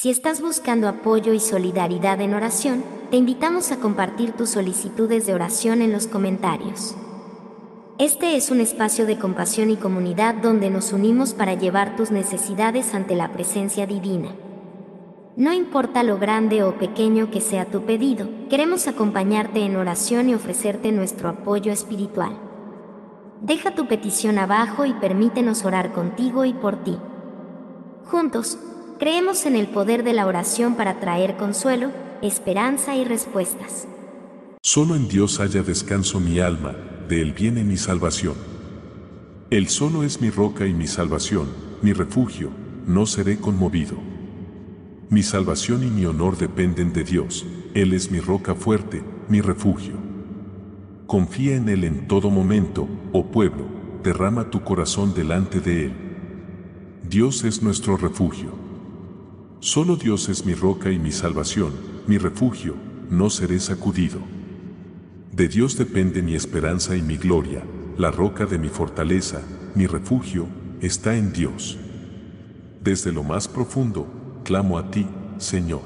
Si estás buscando apoyo y solidaridad en oración, te invitamos a compartir tus solicitudes de oración en los comentarios. Este es un espacio de compasión y comunidad donde nos unimos para llevar tus necesidades ante la presencia divina. No importa lo grande o pequeño que sea tu pedido, queremos acompañarte en oración y ofrecerte nuestro apoyo espiritual. Deja tu petición abajo y permítenos orar contigo y por ti. Juntos, creemos en el poder de la oración para traer consuelo, esperanza y respuestas. Solo en Dios haya descanso mi alma, de él viene mi salvación. Él solo es mi roca y mi salvación, mi refugio, no seré conmovido. Mi salvación y mi honor dependen de Dios, Él es mi roca fuerte, mi refugio. Confía en Él en todo momento, oh pueblo, derrama tu corazón delante de Él. Dios es nuestro refugio. Solo Dios es mi roca y mi salvación, mi refugio, no seré sacudido. De Dios depende mi esperanza y mi gloria, la roca de mi fortaleza, mi refugio, está en Dios. Desde lo más profundo, clamo a ti, Señor.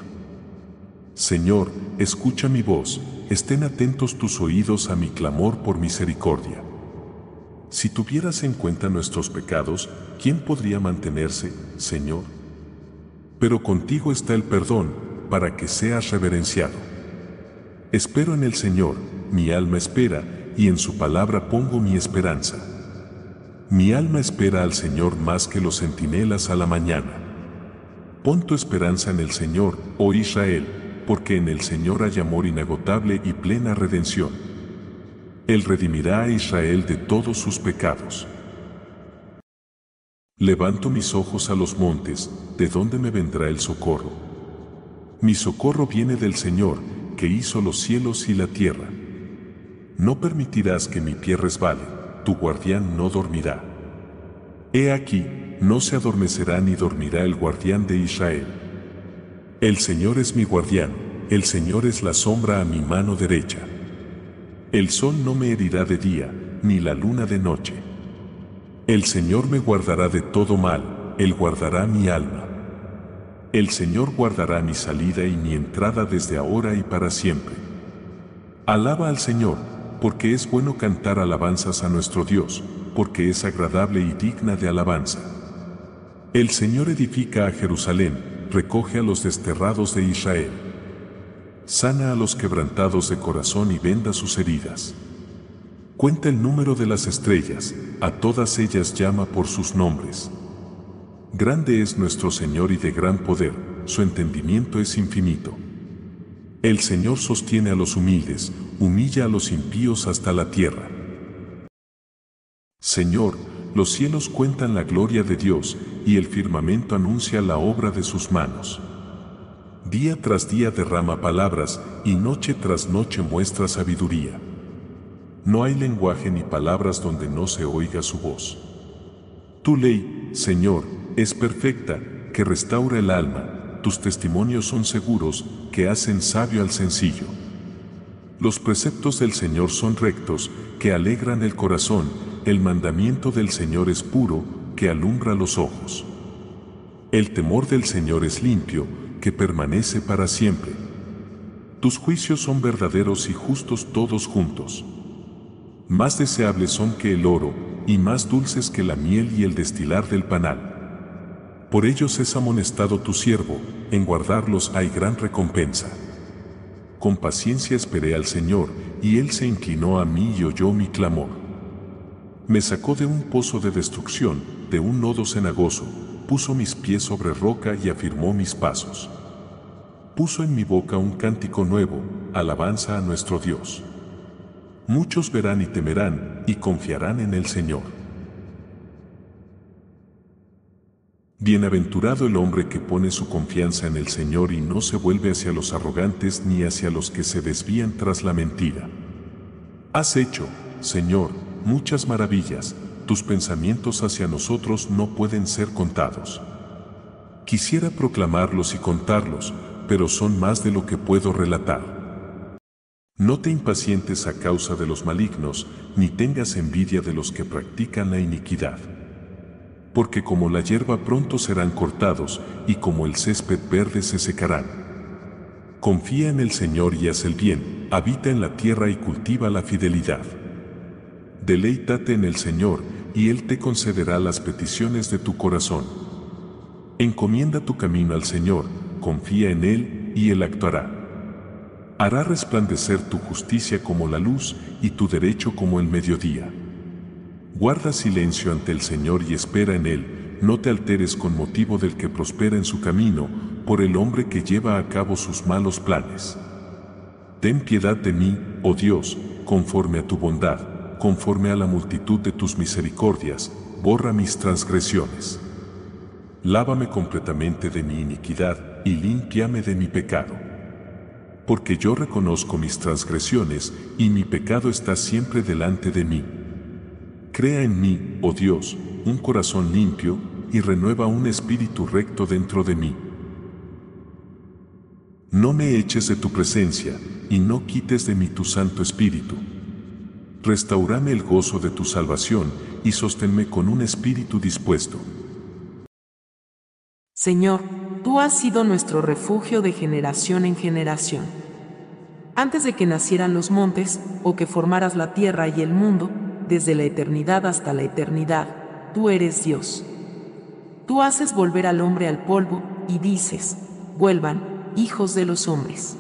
Señor, escucha mi voz, estén atentos tus oídos a mi clamor por misericordia. Si tuvieras en cuenta nuestros pecados, ¿quién podría mantenerse, Señor? Pero contigo está el perdón, para que seas reverenciado. Espero en el Señor, mi alma espera, y en su palabra pongo mi esperanza. Mi alma espera al Señor más que los centinelas a la mañana. Pon tu esperanza en el Señor, oh Israel, porque en el Señor hay amor inagotable y plena redención. Él redimirá a Israel de todos sus pecados. Levanto mis ojos a los montes, ¿de dónde me vendrá el socorro? Mi socorro viene del Señor, que hizo los cielos y la tierra. No permitirás que mi pie resbale, tu guardián no dormirá. He aquí, no se adormecerá ni dormirá el guardián de Israel. El Señor es mi guardián, el Señor es la sombra a mi mano derecha. El sol no me herirá de día, ni la luna de noche. El Señor me guardará de todo mal, Él guardará mi alma. El Señor guardará mi salida y mi entrada desde ahora y para siempre. Alaba al Señor, porque es bueno cantar alabanzas a nuestro Dios, porque es agradable y digna de alabanza. El Señor edifica a Jerusalén, recoge a los desterrados de Israel. Sana a los quebrantados de corazón y venda sus heridas. Cuenta el número de las estrellas, a todas ellas llama por sus nombres. Grande es nuestro Señor y de gran poder, su entendimiento es infinito. El Señor sostiene a los humildes, humilla a los impíos hasta la tierra. Señor, los cielos cuentan la gloria de Dios, y el firmamento anuncia la obra de sus manos. Día tras día derrama palabras, y noche tras noche muestra sabiduría. No hay lenguaje ni palabras donde no se oiga su voz. Tu ley, Señor, es perfecta, que restaura el alma, tus testimonios son seguros, que hacen sabio al sencillo. Los preceptos del Señor son rectos, que alegran el corazón, el mandamiento del Señor es puro, que alumbra los ojos. El temor del Señor es limpio, que permanece para siempre. Tus juicios son verdaderos y justos todos juntos. Más deseables son que el oro, y más dulces que la miel y el destilar del panal. Por ellos es amonestado tu siervo, en guardarlos hay gran recompensa. Con paciencia esperé al Señor, y Él se inclinó a mí y oyó mi clamor. Me sacó de un pozo de destrucción, de un nodo cenagoso, puso mis pies sobre roca y afirmó mis pasos. Puso en mi boca un cántico nuevo, alabanza a nuestro Dios. Muchos verán y temerán y confiarán en el Señor. Bienaventurado el hombre que pone su confianza en el Señor y no se vuelve hacia los arrogantes ni hacia los que se desvían tras la mentira. Has hecho, Señor, muchas maravillas, tus pensamientos hacia nosotros no pueden ser contados. Quisiera proclamarlos y contarlos, pero son más de lo que puedo relatar. No te impacientes a causa de los malignos, ni tengas envidia de los que practican la iniquidad. Porque como la hierba pronto serán cortados, y como el césped verde se secarán. Confía en el Señor y haz el bien, habita en la tierra y cultiva la fidelidad. Deleítate en el Señor, y Él te concederá las peticiones de tu corazón. Encomienda tu camino al Señor, confía en Él, y Él actuará. Hará resplandecer tu justicia como la luz y tu derecho como el mediodía. Guarda silencio ante el Señor y espera en Él, no te alteres con motivo del que prospera en su camino, por el hombre que lleva a cabo sus malos planes. Ten piedad de mí, oh Dios, conforme a tu bondad, conforme a la multitud de tus misericordias, borra mis transgresiones. Lávame completamente de mi iniquidad y límpiame de mi pecado. Porque yo reconozco mis transgresiones y mi pecado está siempre delante de mí. Crea en mí, oh Dios, un corazón limpio, y renueva un espíritu recto dentro de mí. No me eches de tu presencia, y no quites de mí tu Santo Espíritu. Restaurame el gozo de tu salvación, y sosténme con un espíritu dispuesto. Señor, tú has sido nuestro refugio de generación en generación. Antes de que nacieran los montes, o que formaras la tierra y el mundo, desde la eternidad hasta la eternidad, tú eres Dios. Tú haces volver al hombre al polvo, y dices, vuelvan, hijos de los hombres.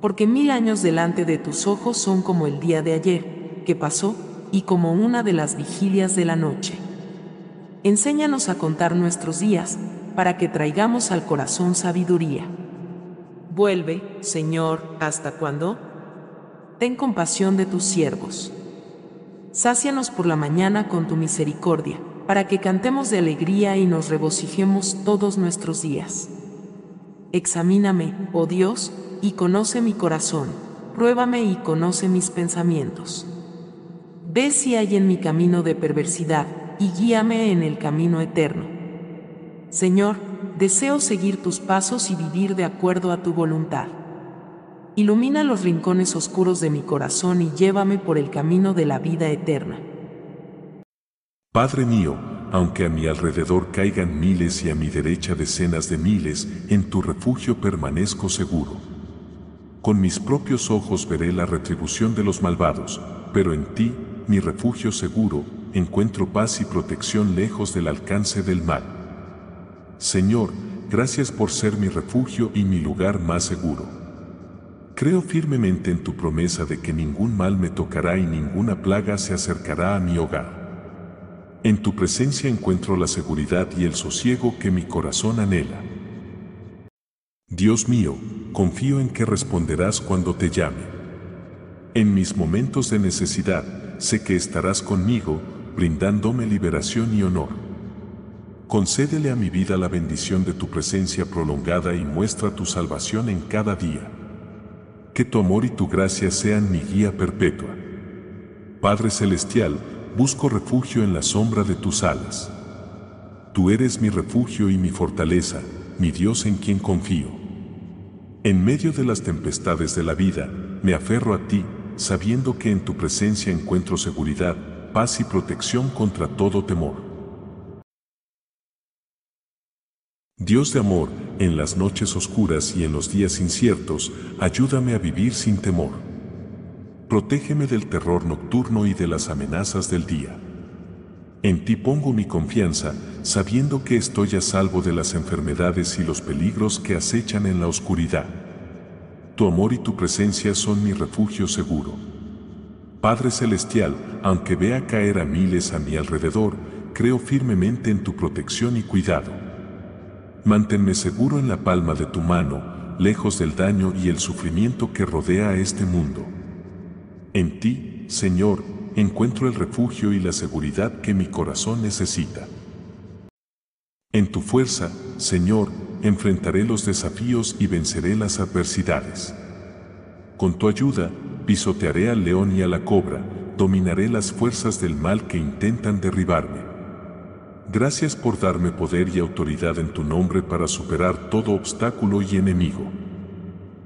Porque mil años delante de tus ojos son como el día de ayer, que pasó, y como una de las vigilias de la noche. Enséñanos a contar nuestros días, para que traigamos al corazón sabiduría. Vuelve, Señor, ¿hasta cuándo? Ten compasión de tus siervos. Sácianos por la mañana con tu misericordia, para que cantemos de alegría y nos regocijemos todos nuestros días. Examíname, oh Dios, y conoce mi corazón, pruébame y conoce mis pensamientos. Ve si hay en mi camino de perversidad, y guíame en el camino eterno. Señor, deseo seguir tus pasos y vivir de acuerdo a tu voluntad. Ilumina los rincones oscuros de mi corazón y llévame por el camino de la vida eterna. Padre mío, aunque a mi alrededor caigan miles y a mi derecha decenas de miles, en tu refugio permanezco seguro. Con mis propios ojos veré la retribución de los malvados, pero en ti, mi refugio seguro, encuentro paz y protección lejos del alcance del mal. Señor, gracias por ser mi refugio y mi lugar más seguro. Creo firmemente en tu promesa de que ningún mal me tocará y ninguna plaga se acercará a mi hogar. En tu presencia encuentro la seguridad y el sosiego que mi corazón anhela. Dios mío, confío en que responderás cuando te llame. En mis momentos de necesidad, sé que estarás conmigo, brindándome liberación y honor. Concédele a mi vida la bendición de tu presencia prolongada y muestra tu salvación en cada día que tu amor y tu gracia sean mi guía perpetua. Padre Celestial, busco refugio en la sombra de tus alas. Tú eres mi refugio y mi fortaleza, mi Dios en quien confío. En medio de las tempestades de la vida, me aferro a ti, sabiendo que en tu presencia encuentro seguridad, paz y protección contra todo temor. Dios de amor, en las noches oscuras y en los días inciertos, ayúdame a vivir sin temor. Protégeme del terror nocturno y de las amenazas del día. En ti pongo mi confianza, sabiendo que estoy a salvo de las enfermedades y los peligros que acechan en la oscuridad. Tu amor y tu presencia son mi refugio seguro. Padre Celestial, aunque vea caer a miles a mi alrededor, creo firmemente en tu protección y cuidado. Manténme seguro en la palma de tu mano, lejos del daño y el sufrimiento que rodea a este mundo. En ti, Señor, encuentro el refugio y la seguridad que mi corazón necesita. En tu fuerza, Señor, enfrentaré los desafíos y venceré las adversidades. Con tu ayuda, pisotearé al león y a la cobra, dominaré las fuerzas del mal que intentan derribarme. Gracias por darme poder y autoridad en tu nombre para superar todo obstáculo y enemigo.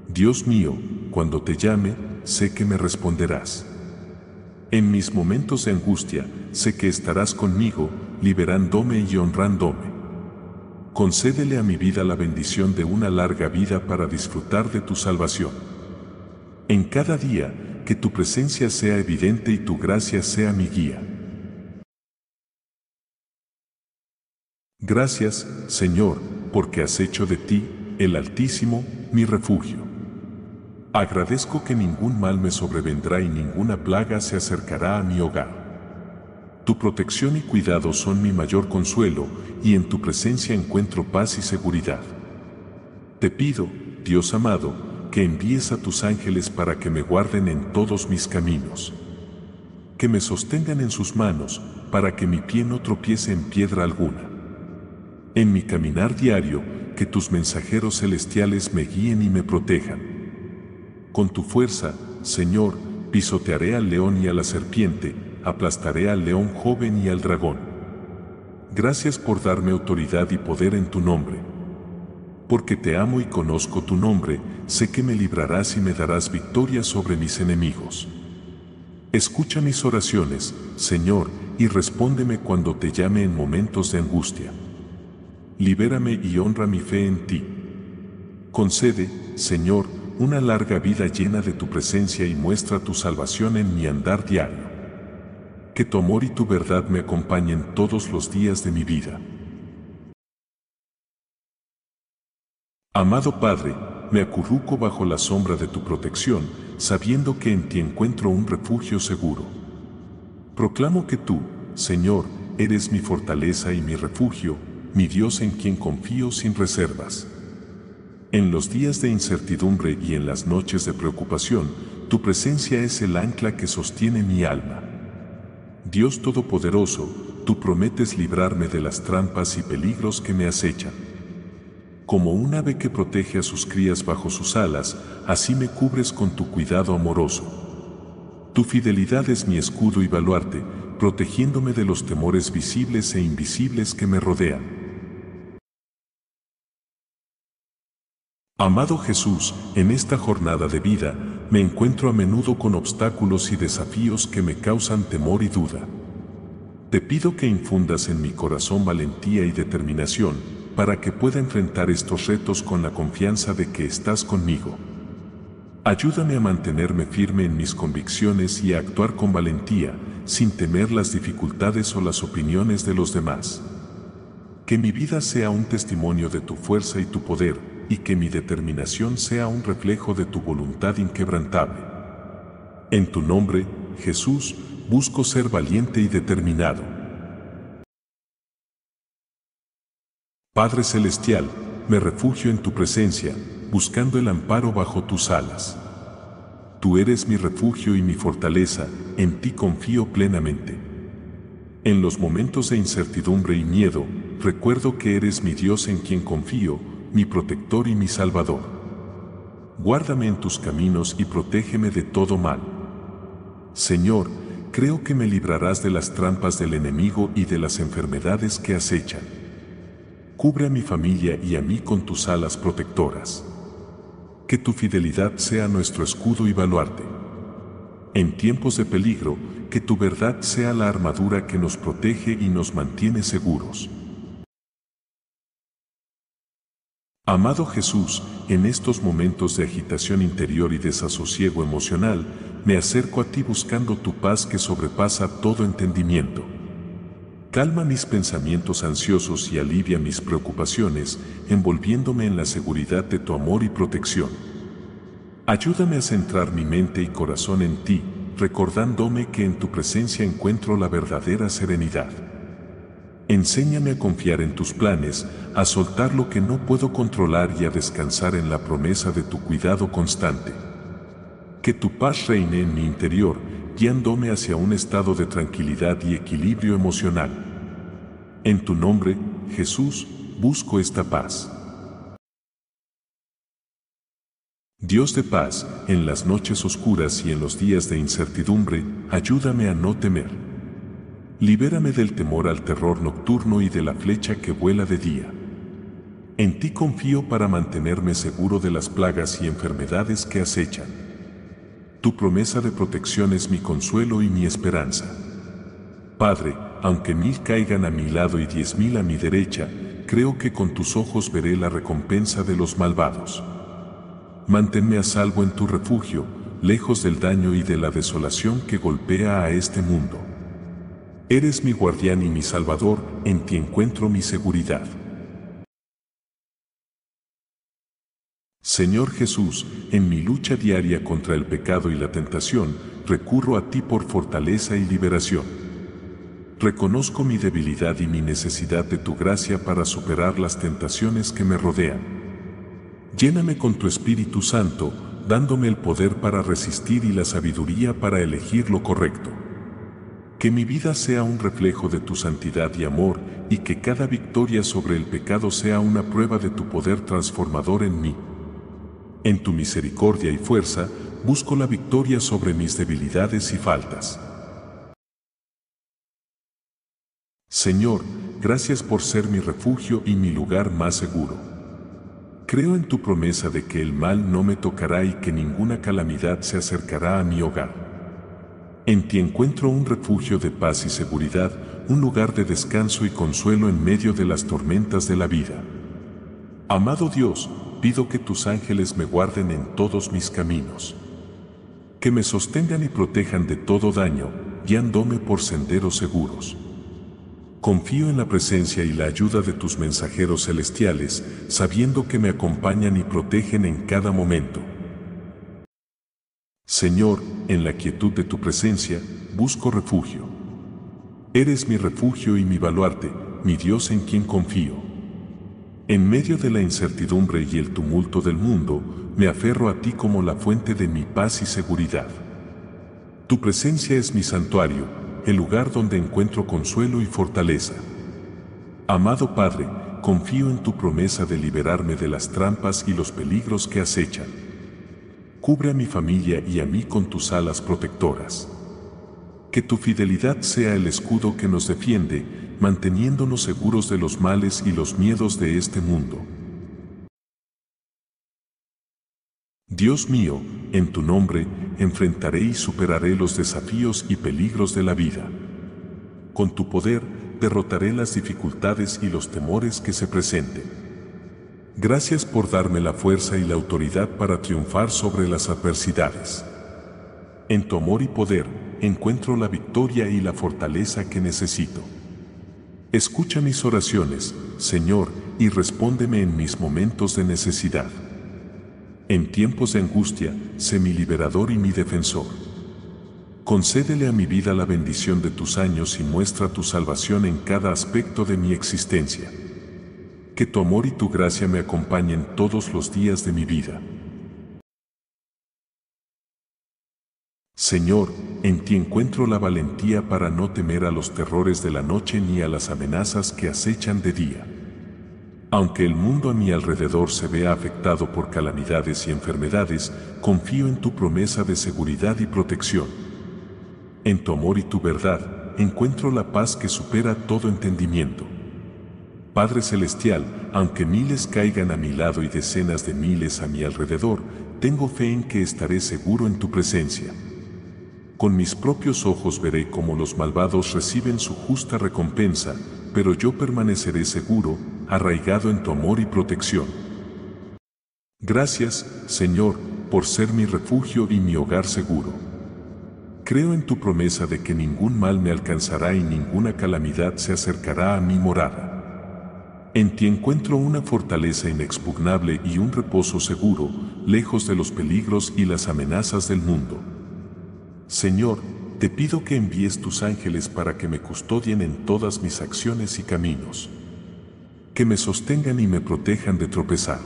Dios mío, cuando te llame, sé que me responderás. En mis momentos de angustia, sé que estarás conmigo, liberándome y honrándome. Concédele a mi vida la bendición de una larga vida para disfrutar de tu salvación. En cada día, que tu presencia sea evidente y tu gracia sea mi guía. Gracias, Señor, porque has hecho de ti, el Altísimo, mi refugio. Agradezco que ningún mal me sobrevendrá y ninguna plaga se acercará a mi hogar. Tu protección y cuidado son mi mayor consuelo, y en tu presencia encuentro paz y seguridad. Te pido, Dios amado, que envíes a tus ángeles para que me guarden en todos mis caminos. Que me sostengan en sus manos, para que mi pie no tropiece en piedra alguna. En mi caminar diario, que tus mensajeros celestiales me guíen y me protejan. Con tu fuerza, Señor, pisotearé al león y a la serpiente, aplastaré al león joven y al dragón. Gracias por darme autoridad y poder en tu nombre. Porque te amo y conozco tu nombre, sé que me librarás y me darás victoria sobre mis enemigos. Escucha mis oraciones, Señor, y respóndeme cuando te llame en momentos de angustia. Libérame y honra mi fe en ti. Concede, Señor, una larga vida llena de tu presencia y muestra tu salvación en mi andar diario que tu amor y tu verdad me acompañen todos los días de mi vida. Amado Padre, me acurruco bajo la sombra de tu protección, sabiendo que en ti encuentro un refugio seguro. Proclamo que tú, Señor, eres mi fortaleza y mi refugio, mi Dios en quien confío sin reservas. En los días de incertidumbre y en las noches de preocupación, tu presencia es el ancla que sostiene mi alma. Dios Todopoderoso, tú prometes librarme de las trampas y peligros que me acechan. Como un ave que protege a sus crías bajo sus alas, así me cubres con tu cuidado amoroso. Tu fidelidad es mi escudo y baluarte, protegiéndome de los temores visibles e invisibles que me rodean. Amado Jesús, en esta jornada de vida, me encuentro a menudo con obstáculos y desafíos que me causan temor y duda. Te pido que infundas en mi corazón valentía y determinación, para que pueda enfrentar estos retos con la confianza de que estás conmigo. Ayúdame a mantenerme firme en mis convicciones y a actuar con valentía, sin temer las dificultades o las opiniones de los demás. Que mi vida sea un testimonio de tu fuerza y tu poder, y que mi determinación sea un reflejo de tu voluntad inquebrantable. En tu nombre, Jesús, busco ser valiente y determinado. Padre Celestial, me refugio en tu presencia, buscando el amparo bajo tus alas. Tú eres mi refugio y mi fortaleza, en ti confío plenamente. En los momentos de incertidumbre y miedo, recuerdo que eres mi Dios en quien confío, mi protector y mi salvador. Guárdame en tus caminos y protégeme de todo mal. Señor, creo que me librarás de las trampas del enemigo y de las enfermedades que acechan. Cubre a mi familia y a mí con tus alas protectoras. Que tu fidelidad sea nuestro escudo y baluarte. En tiempos de peligro, que tu verdad sea la armadura que nos protege y nos mantiene seguros. Amado Jesús, en estos momentos de agitación interior y desasosiego emocional, me acerco a ti buscando tu paz que sobrepasa todo entendimiento. Calma mis pensamientos ansiosos y alivia mis preocupaciones, envolviéndome en la seguridad de tu amor y protección. Ayúdame a centrar mi mente y corazón en ti, recordándome que en tu presencia encuentro la verdadera serenidad. Enséñame a confiar en tus planes, a soltar lo que no puedo controlar y a descansar en la promesa de tu cuidado constante. Que tu paz reine en mi interior, guiándome hacia un estado de tranquilidad y equilibrio emocional. En tu nombre, Jesús, busco esta paz. Dios de paz, en las noches oscuras y en los días de incertidumbre, ayúdame a no temer. Libérame del temor al terror nocturno y de la flecha que vuela de día. En ti confío para mantenerme seguro de las plagas y enfermedades que acechan. Tu promesa de protección es mi consuelo y mi esperanza. Padre, aunque mil caigan a mi lado y diez mil a mi derecha, creo que con tus ojos veré la recompensa de los malvados. Manténme a salvo en tu refugio, lejos del daño y de la desolación que golpea a este mundo. Eres mi guardián y mi salvador, en ti encuentro mi seguridad. Señor Jesús, en mi lucha diaria contra el pecado y la tentación, recurro a ti por fortaleza y liberación. Reconozco mi debilidad y mi necesidad de tu gracia para superar las tentaciones que me rodean. Lléname con tu Espíritu Santo, dándome el poder para resistir y la sabiduría para elegir lo correcto. Que mi vida sea un reflejo de tu santidad y amor y que cada victoria sobre el pecado sea una prueba de tu poder transformador en mí. En tu misericordia y fuerza, busco la victoria sobre mis debilidades y faltas. Señor, gracias por ser mi refugio y mi lugar más seguro. Creo en tu promesa de que el mal no me tocará y que ninguna calamidad se acercará a mi hogar. En ti encuentro un refugio de paz y seguridad, un lugar de descanso y consuelo en medio de las tormentas de la vida. Amado Dios, pido que tus ángeles me guarden en todos mis caminos. Que me sostengan y protejan de todo daño, guiándome por senderos seguros. Confío en la presencia y la ayuda de tus mensajeros celestiales, sabiendo que me acompañan y protegen en cada momento. Señor, en la quietud de tu presencia, busco refugio. Eres mi refugio y mi baluarte, mi Dios en quien confío. En medio de la incertidumbre y el tumulto del mundo, me aferro a ti como la fuente de mi paz y seguridad. Tu presencia es mi santuario, el lugar donde encuentro consuelo y fortaleza. Amado Padre, confío en tu promesa de liberarme de las trampas y los peligros que acechan. Cubre a mi familia y a mí con tus alas protectoras. Que tu fidelidad sea el escudo que nos defiende, manteniéndonos seguros de los males y los miedos de este mundo. Dios mío, en tu nombre, enfrentaré y superaré los desafíos y peligros de la vida. Con tu poder, derrotaré las dificultades y los temores que se presenten. Gracias por darme la fuerza y la autoridad para triunfar sobre las adversidades. En tu amor y poder, encuentro la victoria y la fortaleza que necesito. Escucha mis oraciones, Señor, y respóndeme en mis momentos de necesidad. En tiempos de angustia, sé mi liberador y mi defensor. Concédele a mi vida la bendición de tus años y muestra tu salvación en cada aspecto de mi existencia. Que tu amor y tu gracia me acompañen todos los días de mi vida. Señor, en ti encuentro la valentía para no temer a los terrores de la noche ni a las amenazas que acechan de día. Aunque el mundo a mi alrededor se vea afectado por calamidades y enfermedades, confío en tu promesa de seguridad y protección. En tu amor y tu verdad, encuentro la paz que supera todo entendimiento. Padre Celestial, aunque miles caigan a mi lado y decenas de miles a mi alrededor, tengo fe en que estaré seguro en tu presencia. Con mis propios ojos veré cómo los malvados reciben su justa recompensa, pero yo permaneceré seguro, arraigado en tu amor y protección. Gracias, Señor, por ser mi refugio y mi hogar seguro. Creo en tu promesa de que ningún mal me alcanzará y ninguna calamidad se acercará a mi morada. En ti encuentro una fortaleza inexpugnable y un reposo seguro, lejos de los peligros y las amenazas del mundo. Señor, te pido que envíes tus ángeles para que me custodien en todas mis acciones y caminos que me sostengan y me protejan de tropezar.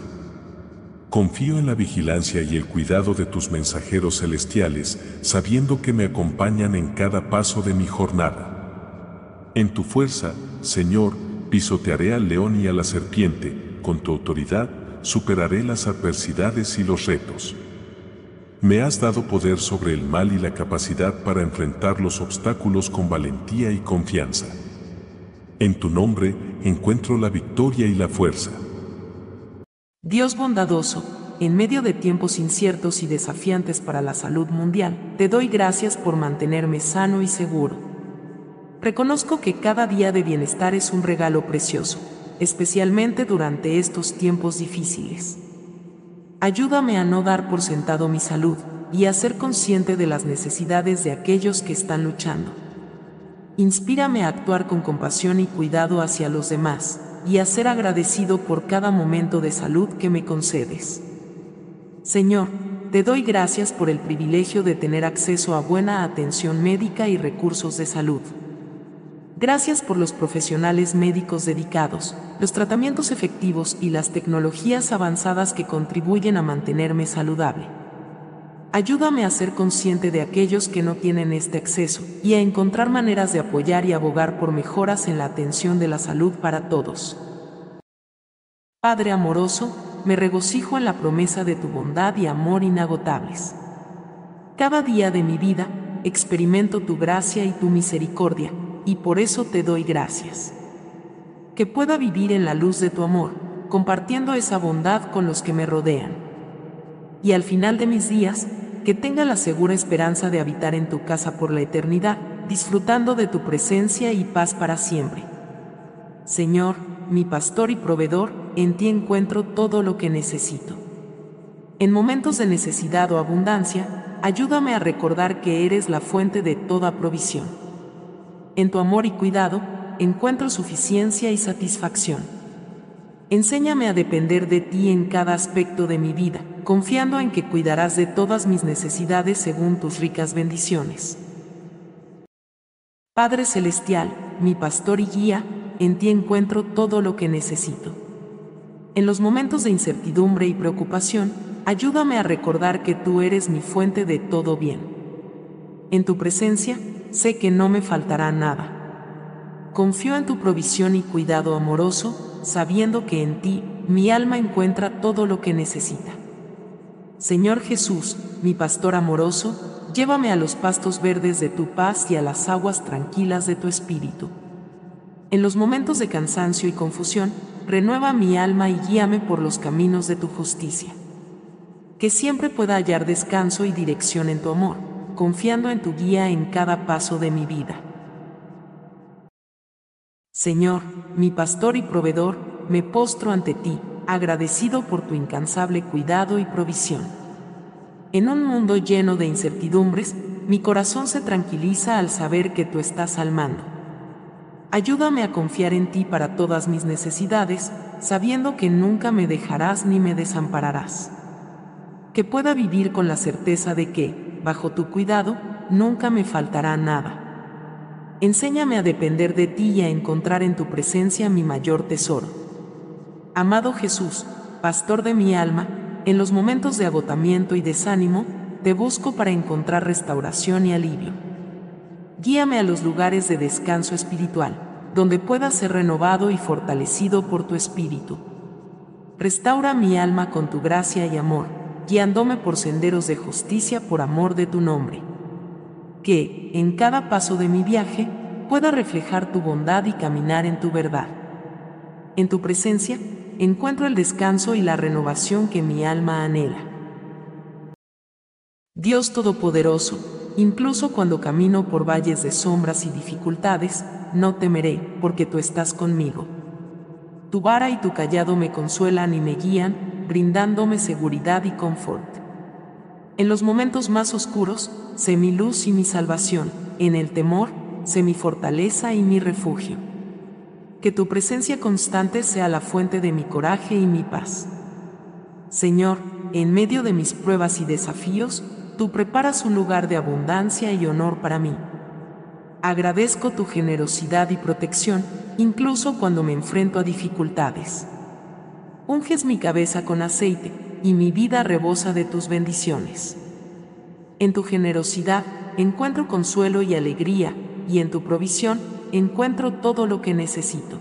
Confío en la vigilancia y el cuidado de tus mensajeros celestiales, sabiendo que me acompañan en cada paso de mi jornada. En tu fuerza, Señor, pisotearé al león y a la serpiente, con tu autoridad, superaré las adversidades y los retos. Me has dado poder sobre el mal y la capacidad para enfrentar los obstáculos con valentía y confianza. En tu nombre encuentro la victoria y la fuerza. Dios bondadoso, en medio de tiempos inciertos y desafiantes para la salud mundial, te doy gracias por mantenerme sano y seguro. Reconozco que cada día de bienestar es un regalo precioso, especialmente durante estos tiempos difíciles. Ayúdame a no dar por sentado mi salud y a ser consciente de las necesidades de aquellos que están luchando. Inspírame a actuar con compasión y cuidado hacia los demás y a ser agradecido por cada momento de salud que me concedes. Señor, te doy gracias por el privilegio de tener acceso a buena atención médica y recursos de salud. Gracias por los profesionales médicos dedicados, los tratamientos efectivos y las tecnologías avanzadas que contribuyen a mantenerme saludable. Ayúdame a ser consciente de aquellos que no tienen este acceso y a encontrar maneras de apoyar y abogar por mejoras en la atención de la salud para todos. Padre amoroso, me regocijo en la promesa de tu bondad y amor inagotables. Cada día de mi vida experimento tu gracia y tu misericordia, y por eso te doy gracias. Que pueda vivir en la luz de tu amor, compartiendo esa bondad con los que me rodean. Y al final de mis días, que tenga la segura esperanza de habitar en tu casa por la eternidad, disfrutando de tu presencia y paz para siempre. Señor, mi pastor y proveedor, en ti encuentro todo lo que necesito. En momentos de necesidad o abundancia, ayúdame a recordar que eres la fuente de toda provisión. En tu amor y cuidado, encuentro suficiencia y satisfacción. Enséñame a depender de ti en cada aspecto de mi vida, confiando en que cuidarás de todas mis necesidades según tus ricas bendiciones. Padre Celestial, mi pastor y guía, en ti encuentro todo lo que necesito. En los momentos de incertidumbre y preocupación, ayúdame a recordar que tú eres mi fuente de todo bien. En tu presencia, sé que no me faltará nada. Confío en tu provisión y cuidado amoroso, sabiendo que en ti mi alma encuentra todo lo que necesita. Señor Jesús, mi pastor amoroso, llévame a los pastos verdes de tu paz y a las aguas tranquilas de tu espíritu. En los momentos de cansancio y confusión, renueva mi alma y guíame por los caminos de tu justicia. Que siempre pueda hallar descanso y dirección en tu amor, confiando en tu guía en cada paso de mi vida. Señor, mi pastor y proveedor, me postro ante ti, agradecido por tu incansable cuidado y provisión. En un mundo lleno de incertidumbres, mi corazón se tranquiliza al saber que tú estás al mando. Ayúdame a confiar en ti para todas mis necesidades, sabiendo que nunca me dejarás ni me desampararás. Que pueda vivir con la certeza de que, bajo tu cuidado, nunca me faltará nada. Enséñame a depender de ti y a encontrar en tu presencia mi mayor tesoro. Amado Jesús, pastor de mi alma, en los momentos de agotamiento y desánimo, te busco para encontrar restauración y alivio. Guíame a los lugares de descanso espiritual, donde pueda ser renovado y fortalecido por tu espíritu. Restaura mi alma con tu gracia y amor, guiándome por senderos de justicia por amor de tu nombre. Que, en cada paso de mi viaje, pueda reflejar tu bondad y caminar en tu verdad. En tu presencia, encuentro el descanso y la renovación que mi alma anhela. Dios Todopoderoso, incluso cuando camino por valles de sombras y dificultades, no temeré, porque tú estás conmigo. Tu vara y tu callado me consuelan y me guían, brindándome seguridad y confort. En los momentos más oscuros, sé mi luz y mi salvación, en el temor, sé mi fortaleza y mi refugio que tu presencia constante sea la fuente de mi coraje y mi paz. Señor, en medio de mis pruebas y desafíos, tú preparas un lugar de abundancia y honor para mí. Agradezco tu generosidad y protección, incluso cuando me enfrento a dificultades. Unges mi cabeza con aceite, y mi vida rebosa de tus bendiciones. En tu generosidad encuentro consuelo y alegría, y en tu provisión encuentro todo lo que necesito.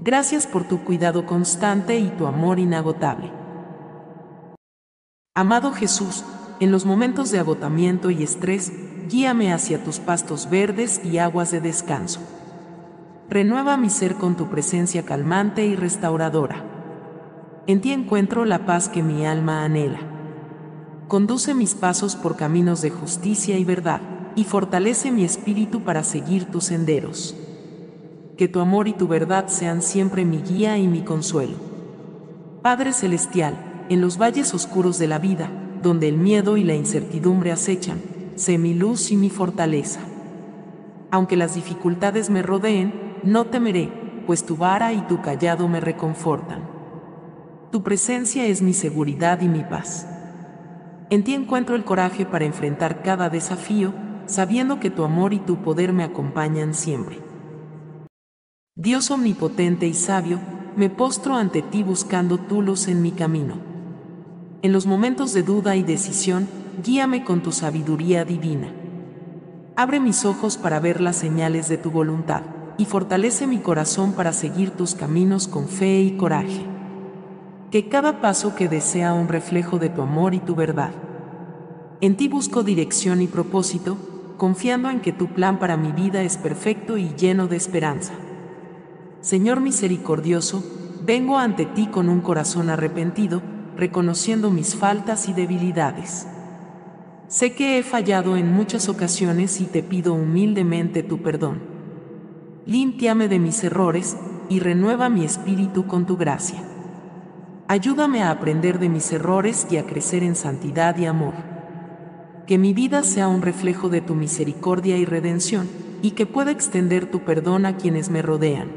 Gracias por tu cuidado constante y tu amor inagotable. Amado Jesús, en los momentos de agotamiento y estrés, guíame hacia tus pastos verdes y aguas de descanso. Renueva mi ser con tu presencia calmante y restauradora. En ti encuentro la paz que mi alma anhela. Conduce mis pasos por caminos de justicia y verdad y fortalece mi espíritu para seguir tus senderos. Que tu amor y tu verdad sean siempre mi guía y mi consuelo. Padre Celestial, en los valles oscuros de la vida, donde el miedo y la incertidumbre acechan, sé mi luz y mi fortaleza. Aunque las dificultades me rodeen, no temeré, pues tu vara y tu callado me reconfortan. Tu presencia es mi seguridad y mi paz. En ti encuentro el coraje para enfrentar cada desafío, sabiendo que tu amor y tu poder me acompañan siempre. Dios omnipotente y sabio, me postro ante ti buscando tu luz en mi camino. En los momentos de duda y decisión, guíame con tu sabiduría divina. Abre mis ojos para ver las señales de tu voluntad, y fortalece mi corazón para seguir tus caminos con fe y coraje. Que cada paso que desea un reflejo de tu amor y tu verdad. En ti busco dirección y propósito, confiando en que tu plan para mi vida es perfecto y lleno de esperanza. Señor misericordioso, vengo ante ti con un corazón arrepentido, reconociendo mis faltas y debilidades. Sé que he fallado en muchas ocasiones y te pido humildemente tu perdón. Límpiame de mis errores y renueva mi espíritu con tu gracia. Ayúdame a aprender de mis errores y a crecer en santidad y amor que mi vida sea un reflejo de tu misericordia y redención, y que pueda extender tu perdón a quienes me rodean.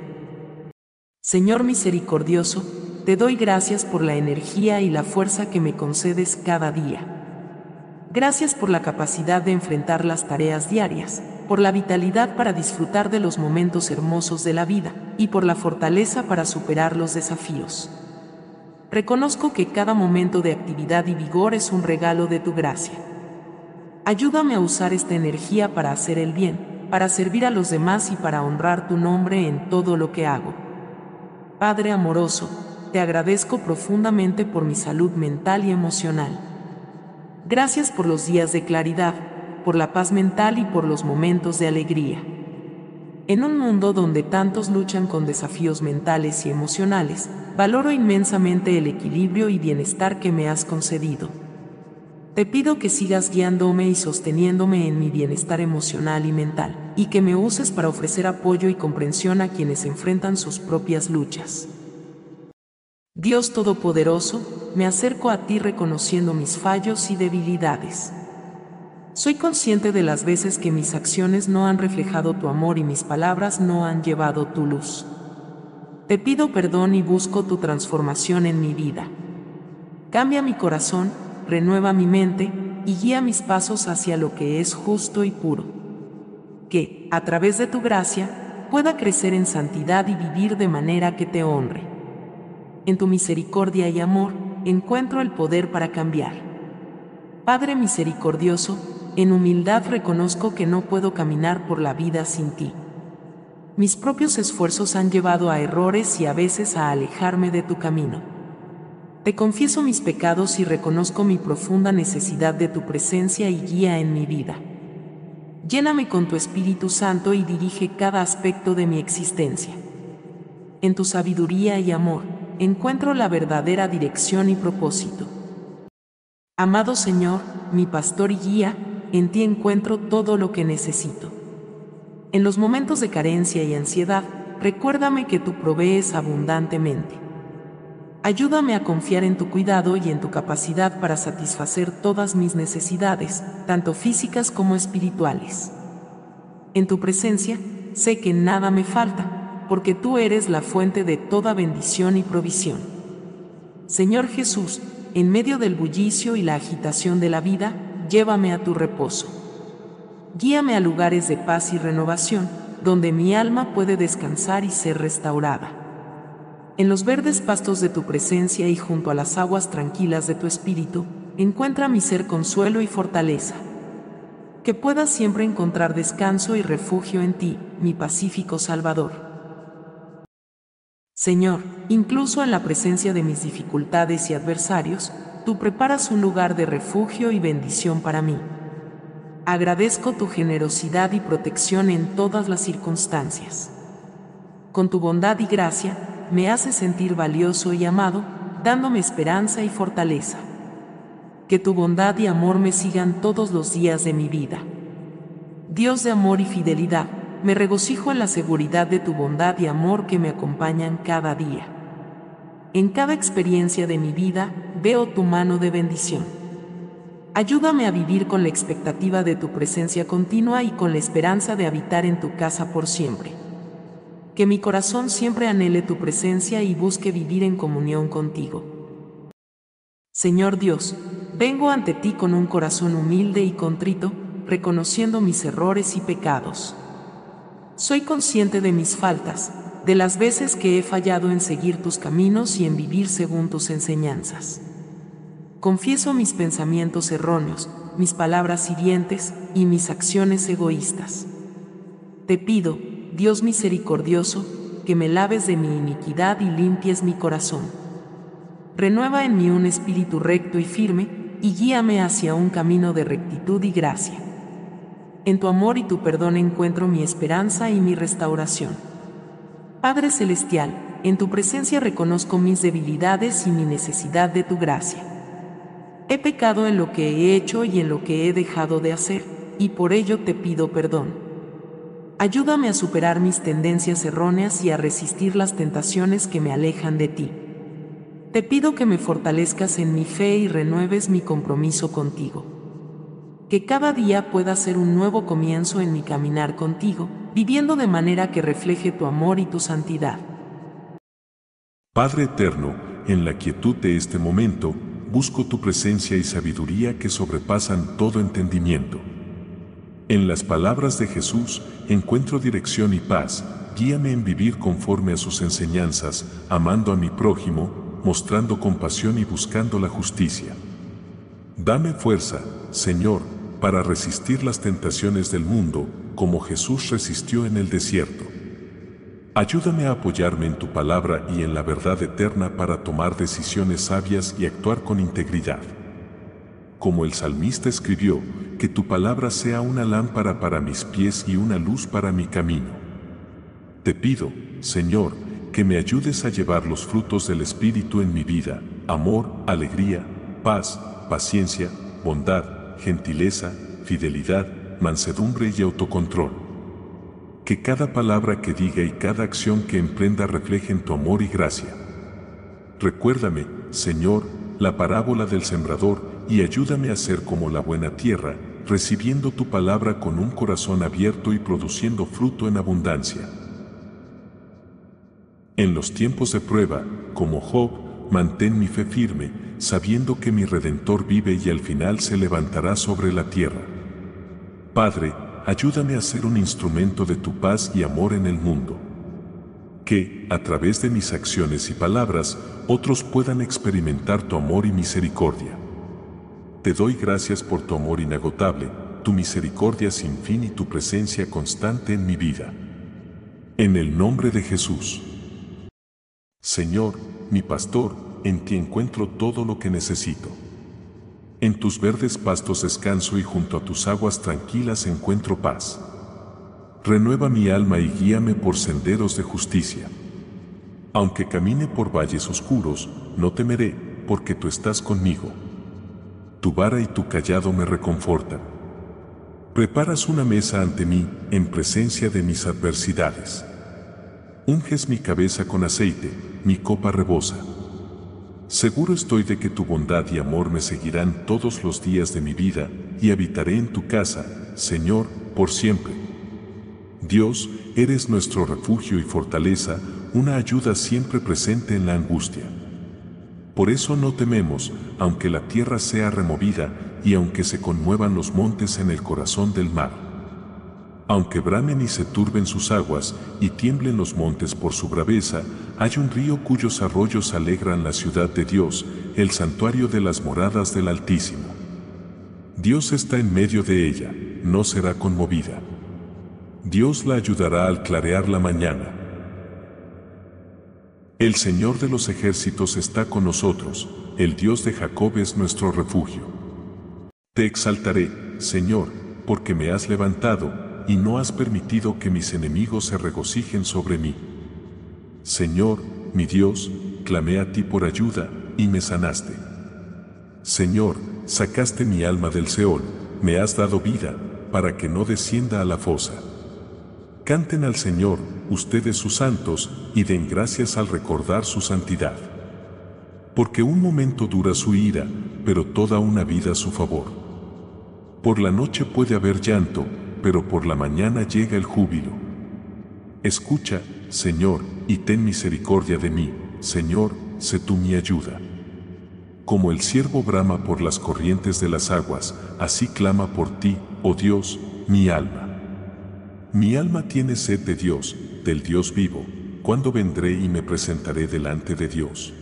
Señor misericordioso, te doy gracias por la energía y la fuerza que me concedes cada día. Gracias por la capacidad de enfrentar las tareas diarias, por la vitalidad para disfrutar de los momentos hermosos de la vida, y por la fortaleza para superar los desafíos. Reconozco que cada momento de actividad y vigor es un regalo de tu gracia. Ayúdame a usar esta energía para hacer el bien, para servir a los demás y para honrar tu nombre en todo lo que hago. Padre amoroso, te agradezco profundamente por mi salud mental y emocional. Gracias por los días de claridad, por la paz mental y por los momentos de alegría. En un mundo donde tantos luchan con desafíos mentales y emocionales, valoro inmensamente el equilibrio y bienestar que me has concedido. Te pido que sigas guiándome y sosteniéndome en mi bienestar emocional y mental, y que me uses para ofrecer apoyo y comprensión a quienes enfrentan sus propias luchas. Dios Todopoderoso, me acerco a ti reconociendo mis fallos y debilidades. Soy consciente de las veces que mis acciones no han reflejado tu amor y mis palabras no han llevado tu luz. Te pido perdón y busco tu transformación en mi vida. Cambia mi corazón, renueva mi mente y guía mis pasos hacia lo que es justo y puro. Que, a través de tu gracia, pueda crecer en santidad y vivir de manera que te honre. En tu misericordia y amor, encuentro el poder para cambiar. Padre misericordioso, en humildad reconozco que no puedo caminar por la vida sin ti. Mis propios esfuerzos han llevado a errores y a veces a alejarme de tu camino. Te confieso mis pecados y reconozco mi profunda necesidad de tu presencia y guía en mi vida. Lléname con tu Espíritu Santo y dirige cada aspecto de mi existencia. En tu sabiduría y amor, encuentro la verdadera dirección y propósito. Amado Señor, mi pastor y guía, en ti encuentro todo lo que necesito. En los momentos de carencia y ansiedad, recuérdame que tú provees abundantemente. Ayúdame a confiar en tu cuidado y en tu capacidad para satisfacer todas mis necesidades, tanto físicas como espirituales. En tu presencia, sé que nada me falta, porque tú eres la fuente de toda bendición y provisión. Señor Jesús, en medio del bullicio y la agitación de la vida, llévame a tu reposo. Guíame a lugares de paz y renovación, donde mi alma puede descansar y ser restaurada. En los verdes pastos de tu presencia y junto a las aguas tranquilas de tu espíritu, encuentra mi ser consuelo y fortaleza. Que pueda siempre encontrar descanso y refugio en ti, mi pacífico Salvador. Señor, incluso en la presencia de mis dificultades y adversarios, tú preparas un lugar de refugio y bendición para mí. Agradezco tu generosidad y protección en todas las circunstancias. Con tu bondad y gracia, me hace sentir valioso y amado, dándome esperanza y fortaleza. Que tu bondad y amor me sigan todos los días de mi vida. Dios de amor y fidelidad, me regocijo en la seguridad de tu bondad y amor que me acompañan cada día. En cada experiencia de mi vida veo tu mano de bendición. Ayúdame a vivir con la expectativa de tu presencia continua y con la esperanza de habitar en tu casa por siempre. Que mi corazón siempre anhele tu presencia y busque vivir en comunión contigo. Señor Dios, vengo ante ti con un corazón humilde y contrito, reconociendo mis errores y pecados. Soy consciente de mis faltas, de las veces que he fallado en seguir tus caminos y en vivir según tus enseñanzas. Confieso mis pensamientos erróneos, mis palabras hirientes y mis acciones egoístas. Te pido, Dios misericordioso, que me laves de mi iniquidad y limpies mi corazón. Renueva en mí un espíritu recto y firme, y guíame hacia un camino de rectitud y gracia. En tu amor y tu perdón encuentro mi esperanza y mi restauración. Padre Celestial, en tu presencia reconozco mis debilidades y mi necesidad de tu gracia. He pecado en lo que he hecho y en lo que he dejado de hacer, y por ello te pido perdón. Ayúdame a superar mis tendencias erróneas y a resistir las tentaciones que me alejan de ti. Te pido que me fortalezcas en mi fe y renueves mi compromiso contigo. Que cada día pueda ser un nuevo comienzo en mi caminar contigo, viviendo de manera que refleje tu amor y tu santidad. Padre eterno, en la quietud de este momento, busco tu presencia y sabiduría que sobrepasan todo entendimiento. En las palabras de Jesús encuentro dirección y paz, guíame en vivir conforme a sus enseñanzas, amando a mi prójimo, mostrando compasión y buscando la justicia. Dame fuerza, Señor, para resistir las tentaciones del mundo, como Jesús resistió en el desierto. Ayúdame a apoyarme en tu palabra y en la verdad eterna para tomar decisiones sabias y actuar con integridad. Como el salmista escribió, que tu palabra sea una lámpara para mis pies y una luz para mi camino. Te pido, Señor, que me ayudes a llevar los frutos del Espíritu en mi vida, amor, alegría, paz, paciencia, bondad, gentileza, fidelidad, mansedumbre y autocontrol. Que cada palabra que diga y cada acción que emprenda reflejen tu amor y gracia. Recuérdame, Señor, la parábola del sembrador y ayúdame a ser como la buena tierra, recibiendo tu palabra con un corazón abierto y produciendo fruto en abundancia. En los tiempos de prueba, como Job, mantén mi fe firme, sabiendo que mi Redentor vive y al final se levantará sobre la tierra. Padre, ayúdame a ser un instrumento de tu paz y amor en el mundo. Que, a través de mis acciones y palabras, otros puedan experimentar tu amor y misericordia. Te doy gracias por tu amor inagotable, tu misericordia sin fin y tu presencia constante en mi vida. En el nombre de Jesús. Señor, mi pastor, en ti encuentro todo lo que necesito. En tus verdes pastos descanso y junto a tus aguas tranquilas encuentro paz. Renueva mi alma y guíame por senderos de justicia. Aunque camine por valles oscuros, no temeré, porque tú estás conmigo. Tu vara y tu callado me reconfortan. Preparas una mesa ante mí, en presencia de mis adversidades. Unges mi cabeza con aceite, mi copa rebosa. Seguro estoy de que tu bondad y amor me seguirán todos los días de mi vida, y habitaré en tu casa, Señor, por siempre. Dios, eres nuestro refugio y fortaleza, una ayuda siempre presente en la angustia. Por eso no tememos, aunque la tierra sea removida, y aunque se conmuevan los montes en el corazón del mar aunque bramen y se turben sus aguas, y tiemblen los montes por su braveza, hay un río cuyos arroyos alegran la ciudad de Dios, el santuario de las moradas del Altísimo. Dios está en medio de ella, no será conmovida. Dios la ayudará al clarear la mañana. El Señor de los ejércitos está con nosotros, el Dios de Jacob es nuestro refugio. Te exaltaré, Señor, porque me has levantado, y no has permitido que mis enemigos se regocijen sobre mí. Señor, mi Dios, clamé a ti por ayuda, y me sanaste. Señor, sacaste mi alma del Seol, me has dado vida, para que no descienda a la fosa. Canten al Señor, ustedes sus santos, y den gracias al recordar su santidad. Porque un momento dura su ira, pero toda una vida su favor. Por la noche puede haber llanto, pero por la mañana llega el júbilo. Escucha, Señor, y ten misericordia de mí, Señor, sé tú mi ayuda. Como el siervo brama por las corrientes de las aguas, así clama por ti, oh Dios, mi alma. Mi alma tiene sed de Dios, del Dios vivo, ¿cuándo vendré y me presentaré delante de Dios?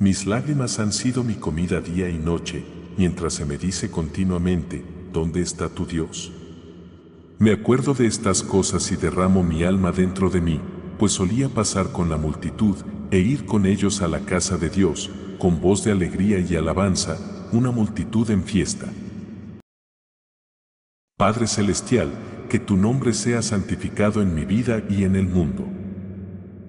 Mis lágrimas han sido mi comida día y noche, mientras se me dice continuamente, ¿dónde está tu Dios? Me acuerdo de estas cosas y derramo mi alma dentro de mí, pues solía pasar con la multitud e ir con ellos a la casa de Dios, con voz de alegría y alabanza, una multitud en fiesta. Padre Celestial, que tu nombre sea santificado en mi vida y en el mundo.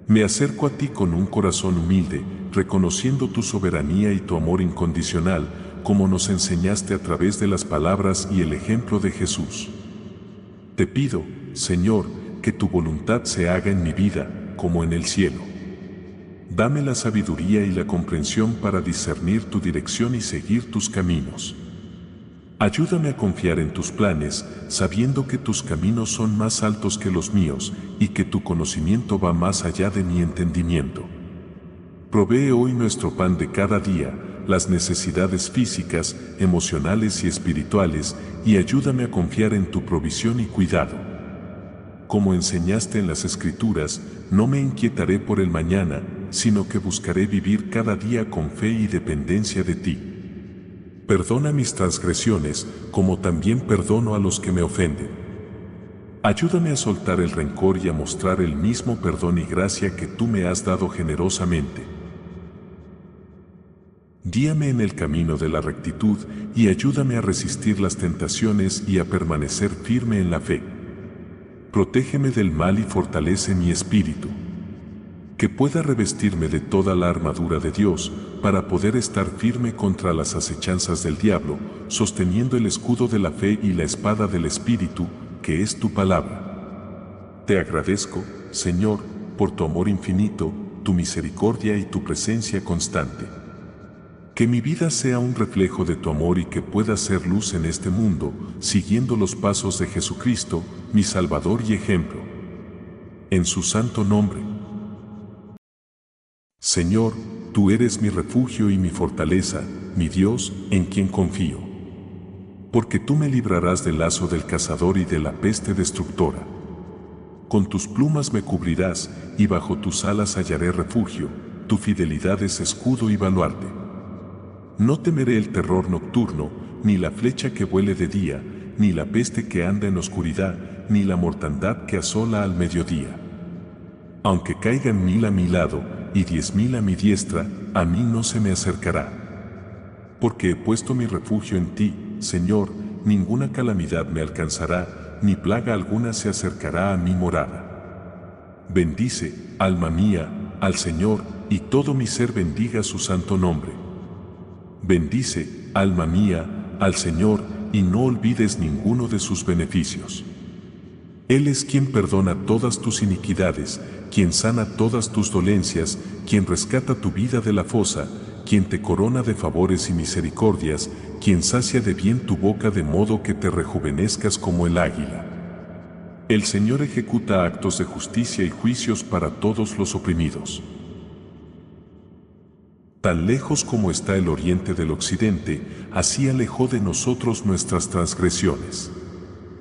Me acerco a ti con un corazón humilde, reconociendo tu soberanía y tu amor incondicional, como nos enseñaste a través de las palabras y el ejemplo de Jesús. Te pido, Señor, que tu voluntad se haga en mi vida, como en el cielo. Dame la sabiduría y la comprensión para discernir tu dirección y seguir tus caminos. Ayúdame a confiar en tus planes, sabiendo que tus caminos son más altos que los míos y que tu conocimiento va más allá de mi entendimiento. Provee hoy nuestro pan de cada día, las necesidades físicas, emocionales y espirituales, y ayúdame a confiar en tu provisión y cuidado. Como enseñaste en las Escrituras, no me inquietaré por el mañana, sino que buscaré vivir cada día con fe y dependencia de ti. Perdona mis transgresiones, como también perdono a los que me ofenden. Ayúdame a soltar el rencor y a mostrar el mismo perdón y gracia que tú me has dado generosamente. Guíame en el camino de la rectitud y ayúdame a resistir las tentaciones y a permanecer firme en la fe. Protégeme del mal y fortalece mi espíritu. Que pueda revestirme de toda la armadura de Dios para poder estar firme contra las acechanzas del diablo, sosteniendo el escudo de la fe y la espada del espíritu, que es tu palabra. Te agradezco, Señor, por tu amor infinito, tu misericordia y tu presencia constante. Que mi vida sea un reflejo de tu amor y que pueda ser luz en este mundo, siguiendo los pasos de Jesucristo, mi Salvador y ejemplo. En su santo nombre. Señor, tú eres mi refugio y mi fortaleza, mi Dios, en quien confío. Porque tú me librarás del lazo del cazador y de la peste destructora. Con tus plumas me cubrirás y bajo tus alas hallaré refugio, tu fidelidad es escudo y baluarte. No temeré el terror nocturno, ni la flecha que vuele de día, ni la peste que anda en oscuridad, ni la mortandad que asola al mediodía. Aunque caigan mil a mi lado y diez mil a mi diestra, a mí no se me acercará. Porque he puesto mi refugio en ti, Señor, ninguna calamidad me alcanzará, ni plaga alguna se acercará a mi morada. Bendice, alma mía, al Señor, y todo mi ser bendiga su santo nombre. Bendice, alma mía, al Señor, y no olvides ninguno de sus beneficios. Él es quien perdona todas tus iniquidades, quien sana todas tus dolencias, quien rescata tu vida de la fosa, quien te corona de favores y misericordias, quien sacia de bien tu boca de modo que te rejuvenezcas como el águila. El Señor ejecuta actos de justicia y juicios para todos los oprimidos. Tan lejos como está el oriente del occidente, así alejó de nosotros nuestras transgresiones.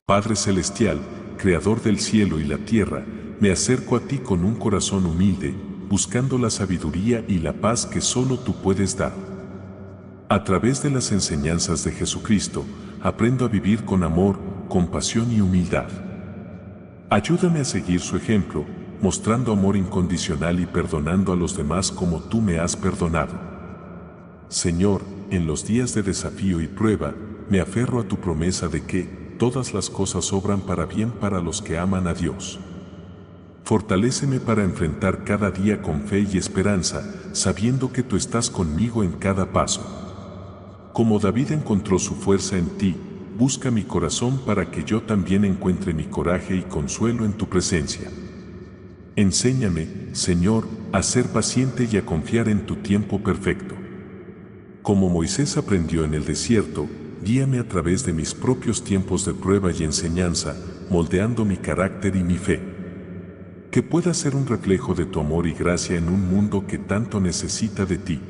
Padre Celestial, Creador del cielo y la tierra, me acerco a ti con un corazón humilde, buscando la sabiduría y la paz que solo tú puedes dar. A través de las enseñanzas de Jesucristo, aprendo a vivir con amor, compasión y humildad. Ayúdame a seguir su ejemplo, mostrando amor incondicional y perdonando a los demás como tú me has perdonado. Señor, en los días de desafío y prueba, me aferro a tu promesa de que todas las cosas obran para bien para los que aman a Dios. Fortaléceme para enfrentar cada día con fe y esperanza, sabiendo que tú estás conmigo en cada paso. Como David encontró su fuerza en ti, busca mi corazón para que yo también encuentre mi coraje y consuelo en tu presencia. Enséñame, Señor, a ser paciente y a confiar en tu tiempo perfecto. Como Moisés aprendió en el desierto, guíame a través de mis propios tiempos de prueba y enseñanza, moldeando mi carácter y mi fe. Que pueda ser un reflejo de tu amor y gracia en un mundo que tanto necesita de ti.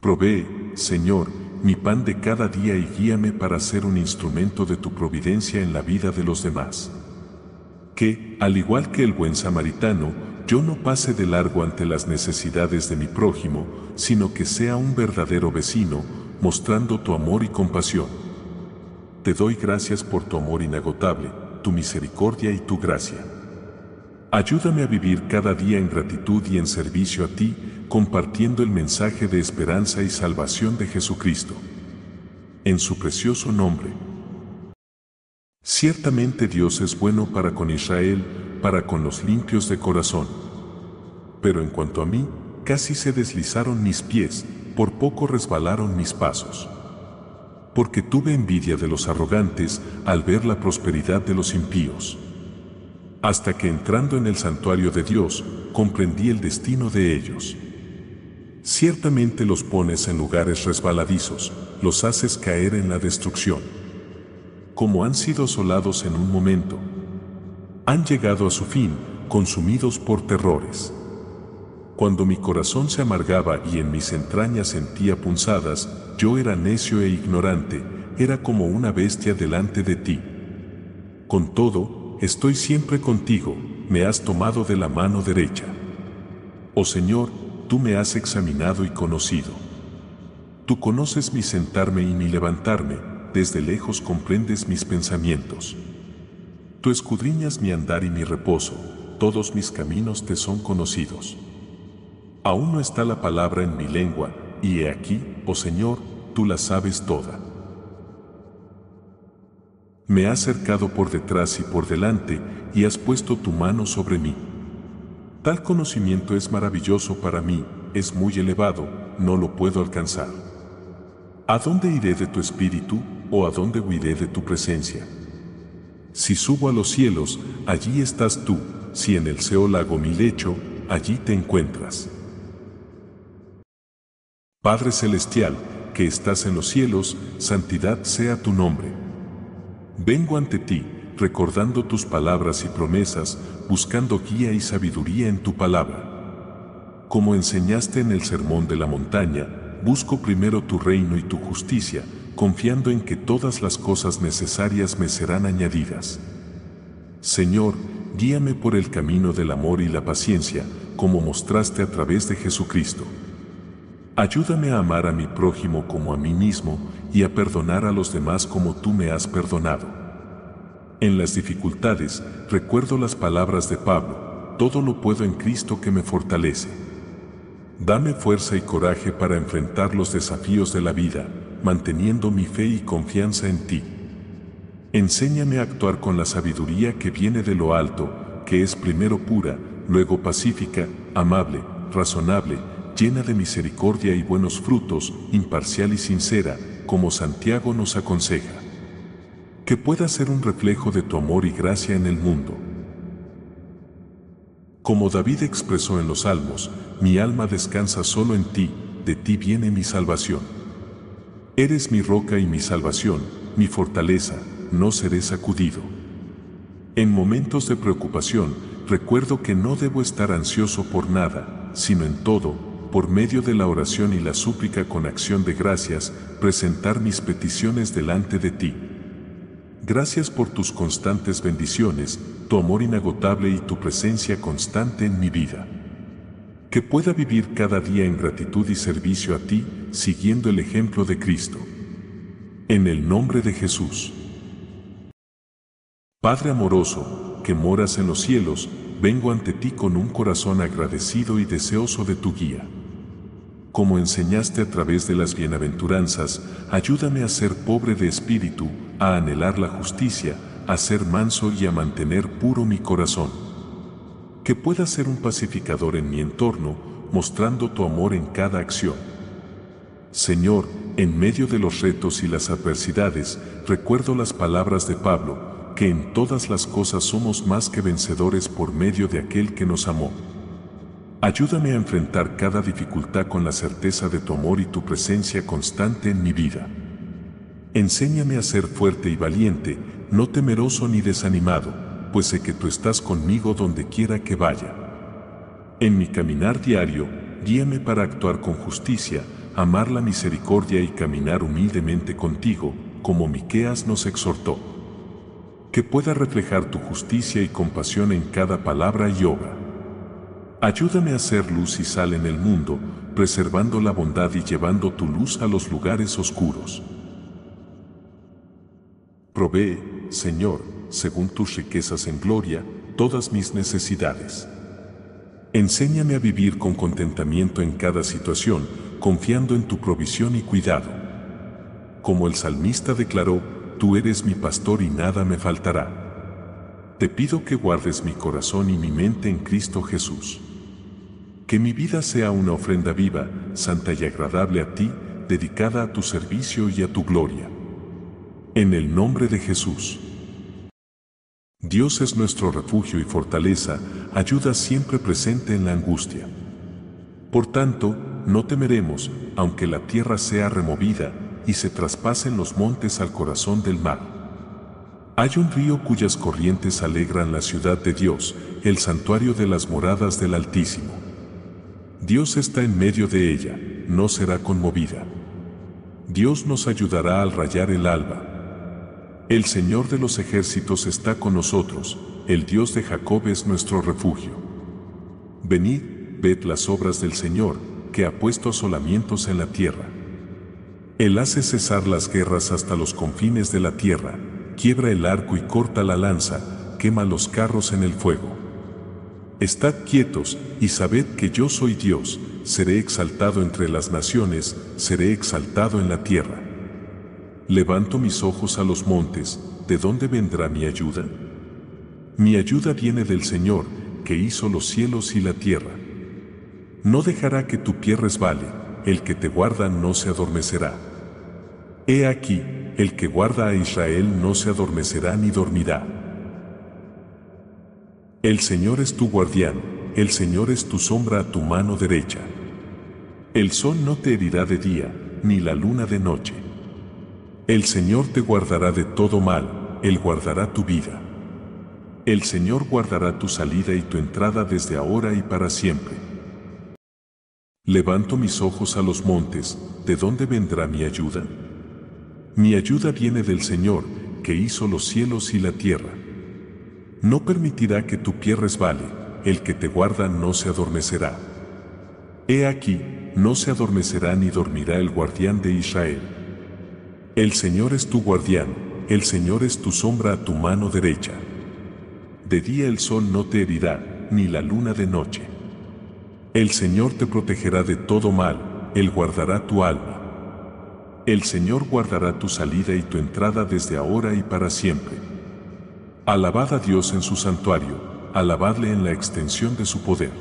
Provee, Señor, mi pan de cada día y guíame para ser un instrumento de tu providencia en la vida de los demás. Que, al igual que el buen samaritano, yo no pase de largo ante las necesidades de mi prójimo, sino que sea un verdadero vecino, mostrando tu amor y compasión. Te doy gracias por tu amor inagotable, tu misericordia y tu gracia. Ayúdame a vivir cada día en gratitud y en servicio a ti, compartiendo el mensaje de esperanza y salvación de Jesucristo. En su precioso nombre. Ciertamente Dios es bueno para con Israel, para con los limpios de corazón. Pero en cuanto a mí, casi se deslizaron mis pies, por poco resbalaron mis pasos. Porque tuve envidia de los arrogantes al ver la prosperidad de los impíos. Hasta que entrando en el santuario de Dios, comprendí el destino de ellos. Ciertamente los pones en lugares resbaladizos, los haces caer en la destrucción. Como han sido asolados en un momento, han llegado a su fin, consumidos por terrores. Cuando mi corazón se amargaba y en mis entrañas sentía punzadas, yo era necio e ignorante, era como una bestia delante de ti. Con todo, estoy siempre contigo, me has tomado de la mano derecha. Oh Señor, tú me has examinado y conocido. Tú conoces mi sentarme y mi levantarme, desde lejos comprendes mis pensamientos. Tú escudriñas mi andar y mi reposo, todos mis caminos te son conocidos. Aún no está la palabra en mi lengua, y he aquí, oh Señor, tú la sabes toda. Me has cercado por detrás y por delante, y has puesto tu mano sobre mí. Tal conocimiento es maravilloso para mí, es muy elevado, no lo puedo alcanzar. ¿A dónde iré de tu espíritu, o a dónde huiré de tu presencia? Si subo a los cielos, allí estás tú, si en el Seol hago mi lecho, allí te encuentras. Padre Celestial, que estás en los cielos, santidad sea tu nombre. Vengo ante ti, recordando tus palabras y promesas, buscando guía y sabiduría en tu palabra. Como enseñaste en el sermón de la montaña, busco primero tu reino y tu justicia, confiando en que todas las cosas necesarias me serán añadidas. Señor, guíame por el camino del amor y la paciencia, como mostraste a través de Jesucristo. Ayúdame a amar a mi prójimo como a mí mismo y a perdonar a los demás como tú me has perdonado. En las dificultades, recuerdo las palabras de Pablo, todo lo puedo en Cristo que me fortalece. Dame fuerza y coraje para enfrentar los desafíos de la vida, manteniendo mi fe y confianza en ti. Enséñame a actuar con la sabiduría que viene de lo alto, que es primero pura, luego pacífica, amable, razonable, llena de misericordia y buenos frutos, imparcial y sincera, como Santiago nos aconseja que pueda ser un reflejo de tu amor y gracia en el mundo. Como David expresó en los Salmos, mi alma descansa solo en ti, de ti viene mi salvación. Eres mi roca y mi salvación, mi fortaleza, no seré sacudido. En momentos de preocupación, recuerdo que no debo estar ansioso por nada, sino en todo, por medio de la oración y la súplica con acción de gracias, presentar mis peticiones delante de ti. Gracias por tus constantes bendiciones, tu amor inagotable y tu presencia constante en mi vida. Que pueda vivir cada día en gratitud y servicio a ti, siguiendo el ejemplo de Cristo. En el nombre de Jesús. Padre amoroso, que moras en los cielos, vengo ante ti con un corazón agradecido y deseoso de tu guía como enseñaste a través de las bienaventuranzas, ayúdame a ser pobre de espíritu, a anhelar la justicia, a ser manso y a mantener puro mi corazón. Que pueda ser un pacificador en mi entorno, mostrando tu amor en cada acción. Señor, en medio de los retos y las adversidades, recuerdo las palabras de Pablo, que en todas las cosas somos más que vencedores por medio de aquel que nos amó. Ayúdame a enfrentar cada dificultad con la certeza de tu amor y tu presencia constante en mi vida. Enséñame a ser fuerte y valiente, no temeroso ni desanimado, pues sé que tú estás conmigo donde quiera que vaya. En mi caminar diario, guíame para actuar con justicia, amar la misericordia y caminar humildemente contigo, como Miqueas nos exhortó. Que pueda reflejar tu justicia y compasión en cada palabra y obra. Ayúdame a ser luz y sal en el mundo, preservando la bondad y llevando tu luz a los lugares oscuros. Provee, Señor, según tus riquezas en gloria, todas mis necesidades. Enséñame a vivir con contentamiento en cada situación, confiando en tu provisión y cuidado. Como el salmista declaró, tú eres mi pastor y nada me faltará. Te pido que guardes mi corazón y mi mente en Cristo Jesús. Que mi vida sea una ofrenda viva, santa y agradable a ti, dedicada a tu servicio y a tu gloria. En el nombre de Jesús. Dios es nuestro refugio y fortaleza, ayuda siempre presente en la angustia. Por tanto, no temeremos, aunque la tierra sea removida y se traspasen los montes al corazón del mar. Hay un río cuyas corrientes alegran la ciudad de Dios, el santuario de las moradas del Altísimo. Dios está en medio de ella, no será conmovida. Dios nos ayudará al rayar el alba. El Señor de los ejércitos está con nosotros, el Dios de Jacob es nuestro refugio. Venid, ved las obras del Señor, que ha puesto asolamientos en la tierra. Él hace cesar las guerras hasta los confines de la tierra, quiebra el arco y corta la lanza, quema los carros en el fuego. Estad quietos y sabed que yo soy Dios, seré exaltado entre las naciones, seré exaltado en la tierra. Levanto mis ojos a los montes, ¿de dónde vendrá mi ayuda? Mi ayuda viene del Señor, que hizo los cielos y la tierra. No dejará que tu pie resbale, el que te guarda no se adormecerá. He aquí, el que guarda a Israel no se adormecerá ni dormirá. El Señor es tu guardián, el Señor es tu sombra a tu mano derecha. El sol no te herirá de día, ni la luna de noche. El Señor te guardará de todo mal, Él guardará tu vida. El Señor guardará tu salida y tu entrada desde ahora y para siempre. Levanto mis ojos a los montes, ¿de dónde vendrá mi ayuda? Mi ayuda viene del Señor, que hizo los cielos y la tierra. No permitirá que tu pie resbale, el que te guarda no se adormecerá. He aquí, no se adormecerá ni dormirá el guardián de Israel. El Señor es tu guardián, el Señor es tu sombra a tu mano derecha. De día el sol no te herirá, ni la luna de noche. El Señor te protegerá de todo mal, Él guardará tu alma. El Señor guardará tu salida y tu entrada desde ahora y para siempre. Alabad a Dios en su santuario, alabadle en la extensión de su poder.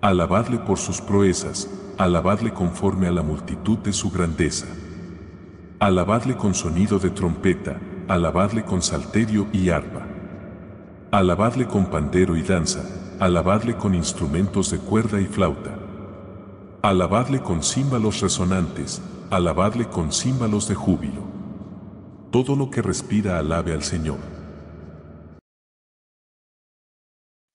Alabadle por sus proezas, alabadle conforme a la multitud de su grandeza. Alabadle con sonido de trompeta, alabadle con salterio y arpa. Alabadle con pandero y danza, alabadle con instrumentos de cuerda y flauta. Alabadle con címbalos resonantes, alabadle con címbalos de júbilo. Todo lo que respira alabe al Señor.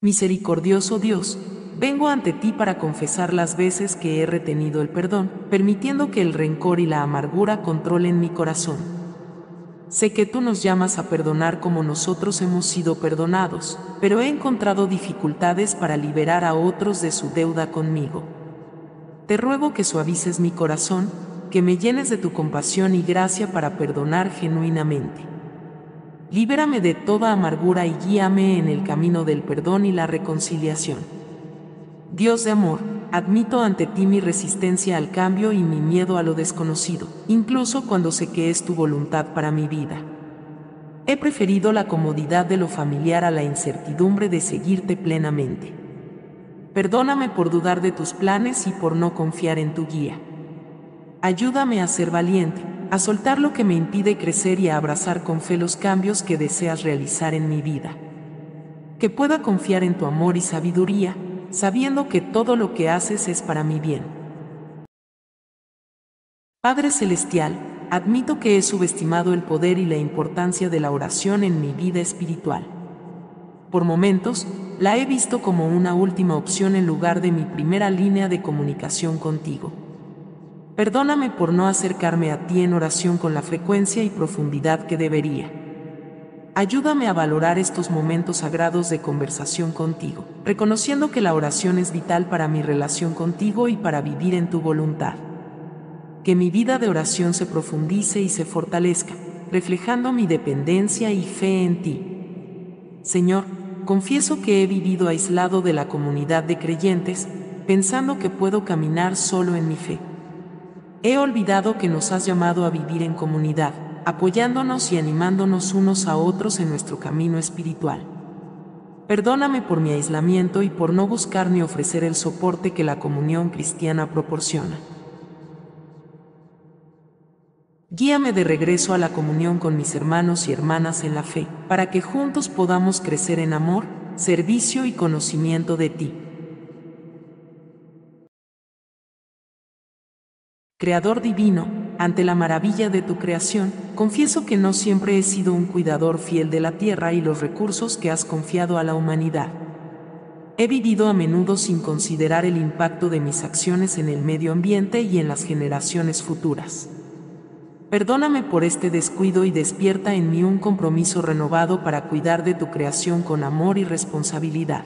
Misericordioso Dios, vengo ante ti para confesar las veces que he retenido el perdón, permitiendo que el rencor y la amargura controlen mi corazón. Sé que tú nos llamas a perdonar como nosotros hemos sido perdonados, pero he encontrado dificultades para liberar a otros de su deuda conmigo. Te ruego que suavices mi corazón, que me llenes de tu compasión y gracia para perdonar genuinamente. Libérame de toda amargura y guíame en el camino del perdón y la reconciliación. Dios de amor, admito ante ti mi resistencia al cambio y mi miedo a lo desconocido, incluso cuando sé que es tu voluntad para mi vida. He preferido la comodidad de lo familiar a la incertidumbre de seguirte plenamente. Perdóname por dudar de tus planes y por no confiar en tu guía. Ayúdame a ser valiente, a soltar lo que me impide crecer y a abrazar con fe los cambios que deseas realizar en mi vida. Que pueda confiar en tu amor y sabiduría, sabiendo que todo lo que haces es para mi bien. Padre Celestial, admito que he subestimado el poder y la importancia de la oración en mi vida espiritual. Por momentos, la he visto como una última opción en lugar de mi primera línea de comunicación contigo. Perdóname por no acercarme a ti en oración con la frecuencia y profundidad que debería. Ayúdame a valorar estos momentos sagrados de conversación contigo, reconociendo que la oración es vital para mi relación contigo y para vivir en tu voluntad. Que mi vida de oración se profundice y se fortalezca, reflejando mi dependencia y fe en ti. Señor, confieso que he vivido aislado de la comunidad de creyentes, pensando que puedo caminar solo en mi fe. He olvidado que nos has llamado a vivir en comunidad, apoyándonos y animándonos unos a otros en nuestro camino espiritual. Perdóname por mi aislamiento y por no buscar ni ofrecer el soporte que la comunión cristiana proporciona. Guíame de regreso a la comunión con mis hermanos y hermanas en la fe, para que juntos podamos crecer en amor, servicio y conocimiento de ti. Creador divino, ante la maravilla de tu creación, confieso que no siempre he sido un cuidador fiel de la tierra y los recursos que has confiado a la humanidad. He vivido a menudo sin considerar el impacto de mis acciones en el medio ambiente y en las generaciones futuras. Perdóname por este descuido y despierta en mí un compromiso renovado para cuidar de tu creación con amor y responsabilidad.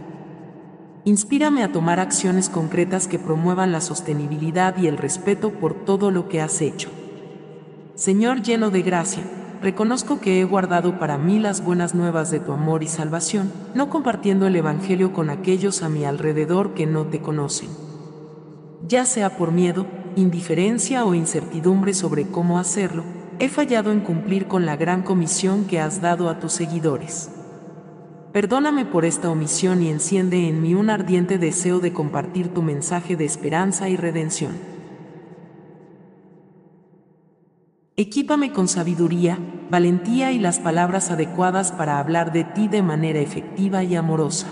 Inspírame a tomar acciones concretas que promuevan la sostenibilidad y el respeto por todo lo que has hecho. Señor lleno de gracia, reconozco que he guardado para mí las buenas nuevas de tu amor y salvación, no compartiendo el Evangelio con aquellos a mi alrededor que no te conocen. Ya sea por miedo, indiferencia o incertidumbre sobre cómo hacerlo, he fallado en cumplir con la gran comisión que has dado a tus seguidores. Perdóname por esta omisión y enciende en mí un ardiente deseo de compartir tu mensaje de esperanza y redención. Equípame con sabiduría, valentía y las palabras adecuadas para hablar de ti de manera efectiva y amorosa.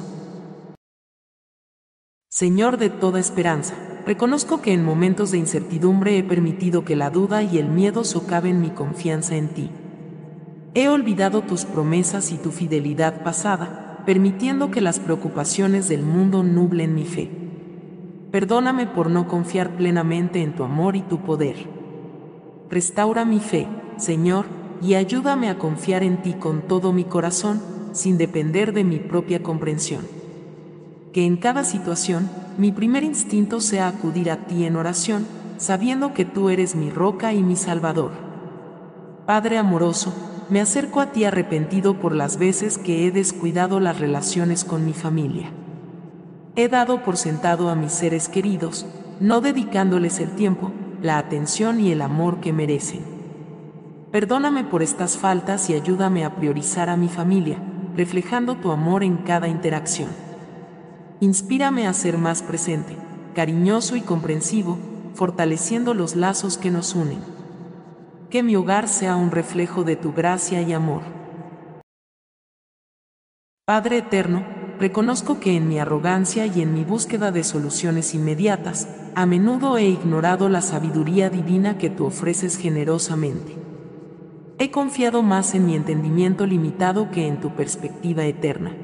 Señor de toda esperanza, reconozco que en momentos de incertidumbre he permitido que la duda y el miedo socaven mi confianza en ti. He olvidado tus promesas y tu fidelidad pasada, permitiendo que las preocupaciones del mundo nublen mi fe. Perdóname por no confiar plenamente en tu amor y tu poder. Restaura mi fe, Señor, y ayúdame a confiar en ti con todo mi corazón, sin depender de mi propia comprensión. Que en cada situación, mi primer instinto sea acudir a ti en oración, sabiendo que tú eres mi roca y mi salvador. Padre amoroso, me acerco a ti arrepentido por las veces que he descuidado las relaciones con mi familia. He dado por sentado a mis seres queridos, no dedicándoles el tiempo, la atención y el amor que merecen. Perdóname por estas faltas y ayúdame a priorizar a mi familia, reflejando tu amor en cada interacción. Inspírame a ser más presente, cariñoso y comprensivo, fortaleciendo los lazos que nos unen que mi hogar sea un reflejo de tu gracia y amor. Padre Eterno, reconozco que en mi arrogancia y en mi búsqueda de soluciones inmediatas, a menudo he ignorado la sabiduría divina que tú ofreces generosamente. He confiado más en mi entendimiento limitado que en tu perspectiva eterna.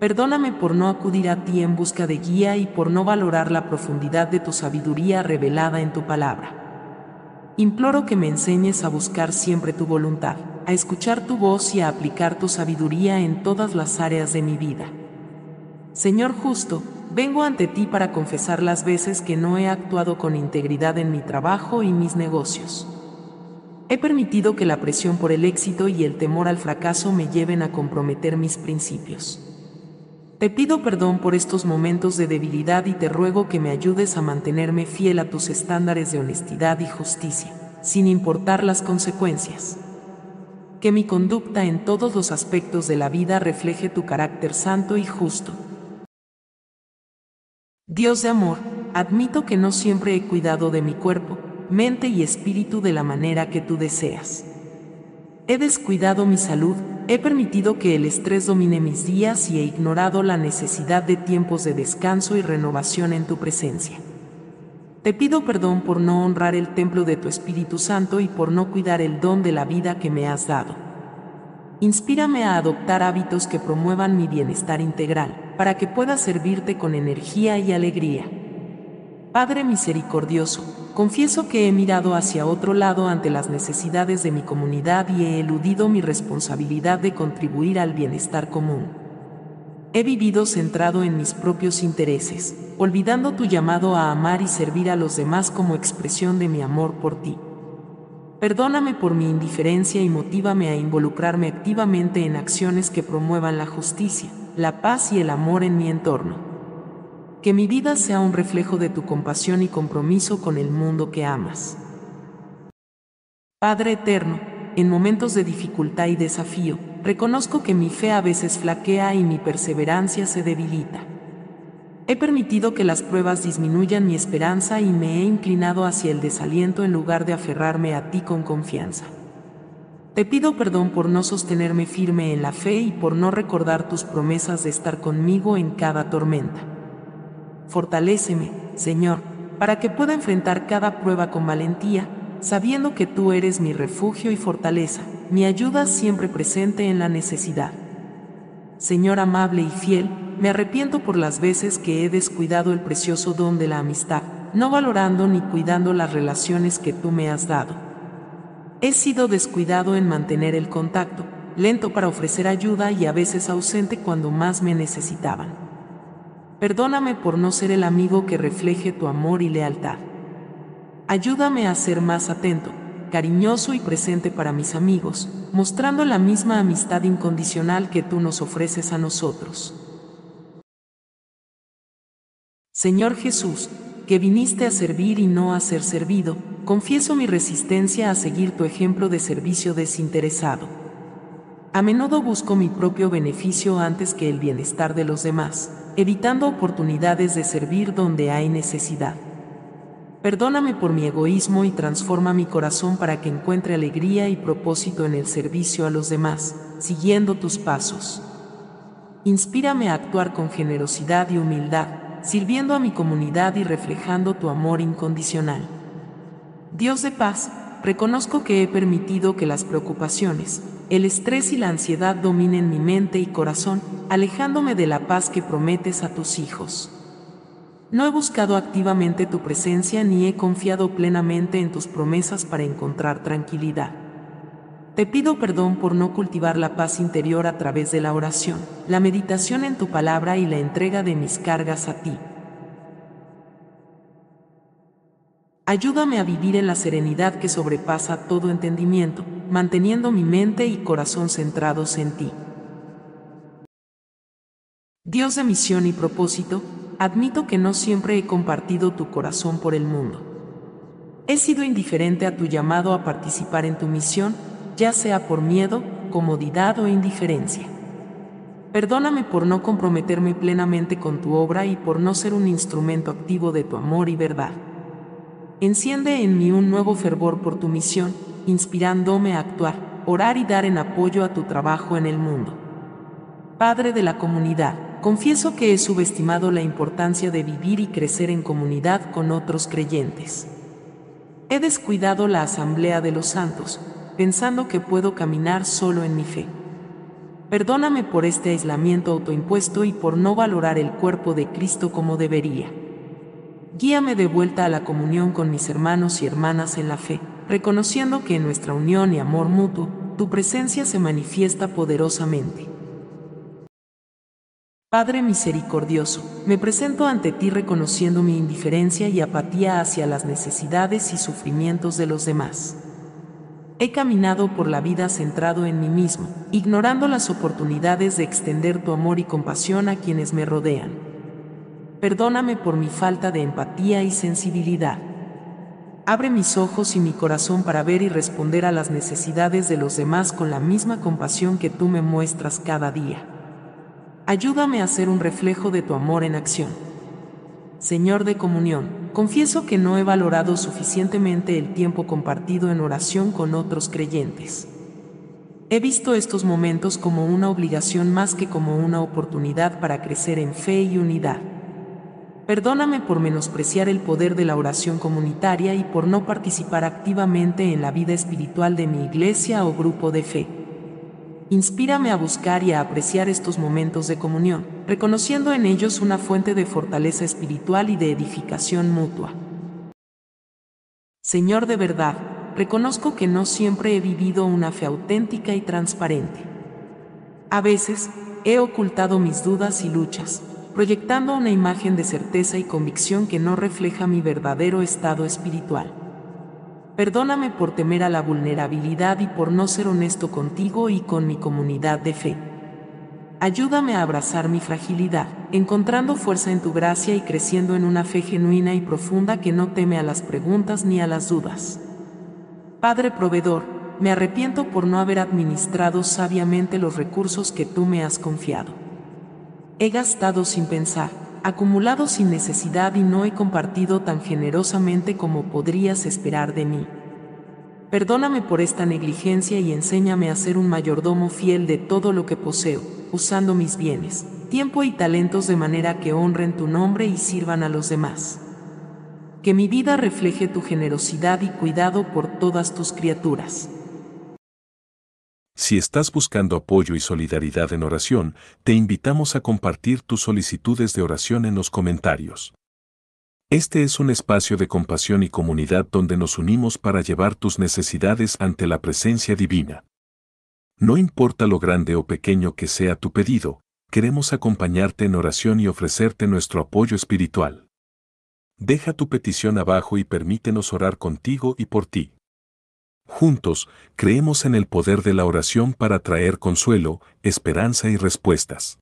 Perdóname por no acudir a ti en busca de guía y por no valorar la profundidad de tu sabiduría revelada en tu palabra. Imploro que me enseñes a buscar siempre tu voluntad, a escuchar tu voz y a aplicar tu sabiduría en todas las áreas de mi vida. Señor justo, vengo ante ti para confesar las veces que no he actuado con integridad en mi trabajo y mis negocios. He permitido que la presión por el éxito y el temor al fracaso me lleven a comprometer mis principios. Te pido perdón por estos momentos de debilidad y te ruego que me ayudes a mantenerme fiel a tus estándares de honestidad y justicia, sin importar las consecuencias. Que mi conducta en todos los aspectos de la vida refleje tu carácter santo y justo. Dios de amor, admito que no siempre he cuidado de mi cuerpo, mente y espíritu de la manera que tú deseas. He descuidado mi salud, he permitido que el estrés domine mis días y he ignorado la necesidad de tiempos de descanso y renovación en tu presencia. Te pido perdón por no honrar el templo de tu Espíritu Santo y por no cuidar el don de la vida que me has dado. Inspírame a adoptar hábitos que promuevan mi bienestar integral, para que pueda servirte con energía y alegría. Padre misericordioso, confieso que he mirado hacia otro lado ante las necesidades de mi comunidad y he eludido mi responsabilidad de contribuir al bienestar común. He vivido centrado en mis propios intereses, olvidando tu llamado a amar y servir a los demás como expresión de mi amor por ti. Perdóname por mi indiferencia y motívame a involucrarme activamente en acciones que promuevan la justicia, la paz y el amor en mi entorno que mi vida sea un reflejo de tu compasión y compromiso con el mundo que amas. Padre Eterno, en momentos de dificultad y desafío, reconozco que mi fe a veces flaquea y mi perseverancia se debilita. He permitido que las pruebas disminuyan mi esperanza y me he inclinado hacia el desaliento en lugar de aferrarme a ti con confianza. Te pido perdón por no sostenerme firme en la fe y por no recordar tus promesas de estar conmigo en cada tormenta. Fortaléceme, Señor, para que pueda enfrentar cada prueba con valentía, sabiendo que tú eres mi refugio y fortaleza, mi ayuda siempre presente en la necesidad. Señor amable y fiel, me arrepiento por las veces que he descuidado el precioso don de la amistad, no valorando ni cuidando las relaciones que tú me has dado. He sido descuidado en mantener el contacto, lento para ofrecer ayuda y a veces ausente cuando más me necesitaban. Perdóname por no ser el amigo que refleje tu amor y lealtad. Ayúdame a ser más atento, cariñoso y presente para mis amigos, mostrando la misma amistad incondicional que tú nos ofreces a nosotros. Señor Jesús, que viniste a servir y no a ser servido, confieso mi resistencia a seguir tu ejemplo de servicio desinteresado. A menudo busco mi propio beneficio antes que el bienestar de los demás evitando oportunidades de servir donde hay necesidad. Perdóname por mi egoísmo y transforma mi corazón para que encuentre alegría y propósito en el servicio a los demás, siguiendo tus pasos. Inspírame a actuar con generosidad y humildad, sirviendo a mi comunidad y reflejando tu amor incondicional. Dios de paz, reconozco que he permitido que las preocupaciones, el estrés y la ansiedad dominen mi mente y corazón, alejándome de la paz que prometes a tus hijos. No he buscado activamente tu presencia ni he confiado plenamente en tus promesas para encontrar tranquilidad. Te pido perdón por no cultivar la paz interior a través de la oración, la meditación en tu palabra y la entrega de mis cargas a ti. Ayúdame a vivir en la serenidad que sobrepasa todo entendimiento, manteniendo mi mente y corazón centrados en ti. Dios de misión y propósito, admito que no siempre he compartido tu corazón por el mundo. He sido indiferente a tu llamado a participar en tu misión, ya sea por miedo, comodidad o indiferencia. Perdóname por no comprometerme plenamente con tu obra y por no ser un instrumento activo de tu amor y verdad. Enciende en mí un nuevo fervor por tu misión, inspirándome a actuar, orar y dar en apoyo a tu trabajo en el mundo. Padre de la comunidad, confieso que he subestimado la importancia de vivir y crecer en comunidad con otros creyentes. He descuidado la asamblea de los santos, pensando que puedo caminar solo en mi fe. Perdóname por este aislamiento autoimpuesto y por no valorar el cuerpo de Cristo como debería. Guíame de vuelta a la comunión con mis hermanos y hermanas en la fe, reconociendo que en nuestra unión y amor mutuo, tu presencia se manifiesta poderosamente. Padre misericordioso, me presento ante ti reconociendo mi indiferencia y apatía hacia las necesidades y sufrimientos de los demás. He caminado por la vida centrado en mí mismo, ignorando las oportunidades de extender tu amor y compasión a quienes me rodean perdóname por mi falta de empatía y sensibilidad. Abre mis ojos y mi corazón para ver y responder a las necesidades de los demás con la misma compasión que tú me muestras cada día. Ayúdame a ser un reflejo de tu amor en acción. Señor de comunión, confieso que no he valorado suficientemente el tiempo compartido en oración con otros creyentes. He visto estos momentos como una obligación más que como una oportunidad para crecer en fe y unidad. Perdóname por menospreciar el poder de la oración comunitaria y por no participar activamente en la vida espiritual de mi iglesia o grupo de fe. Inspírame a buscar y a apreciar estos momentos de comunión, reconociendo en ellos una fuente de fortaleza espiritual y de edificación mutua. Señor de verdad, reconozco que no siempre he vivido una fe auténtica y transparente. A veces, he ocultado mis dudas y luchas, proyectando una imagen de certeza y convicción que no refleja mi verdadero estado espiritual. Perdóname por temer a la vulnerabilidad y por no ser honesto contigo y con mi comunidad de fe. Ayúdame a abrazar mi fragilidad, encontrando fuerza en tu gracia y creciendo en una fe genuina y profunda que no teme a las preguntas ni a las dudas. Padre proveedor, me arrepiento por no haber administrado sabiamente los recursos que tú me has confiado. He gastado sin pensar, acumulado sin necesidad y no he compartido tan generosamente como podrías esperar de mí. Perdóname por esta negligencia y enséñame a ser un mayordomo fiel de todo lo que poseo, usando mis bienes, tiempo y talentos de manera que honren tu nombre y sirvan a los demás. Que mi vida refleje tu generosidad y cuidado por todas tus criaturas. Si estás buscando apoyo y solidaridad en oración, te invitamos a compartir tus solicitudes de oración en los comentarios. Este es un espacio de compasión y comunidad donde nos unimos para llevar tus necesidades ante la presencia divina. No importa lo grande o pequeño que sea tu pedido, queremos acompañarte en oración y ofrecerte nuestro apoyo espiritual. Deja tu petición abajo y permítenos orar contigo y por ti. Juntos, creemos en el poder de la oración para traer consuelo, esperanza y respuestas.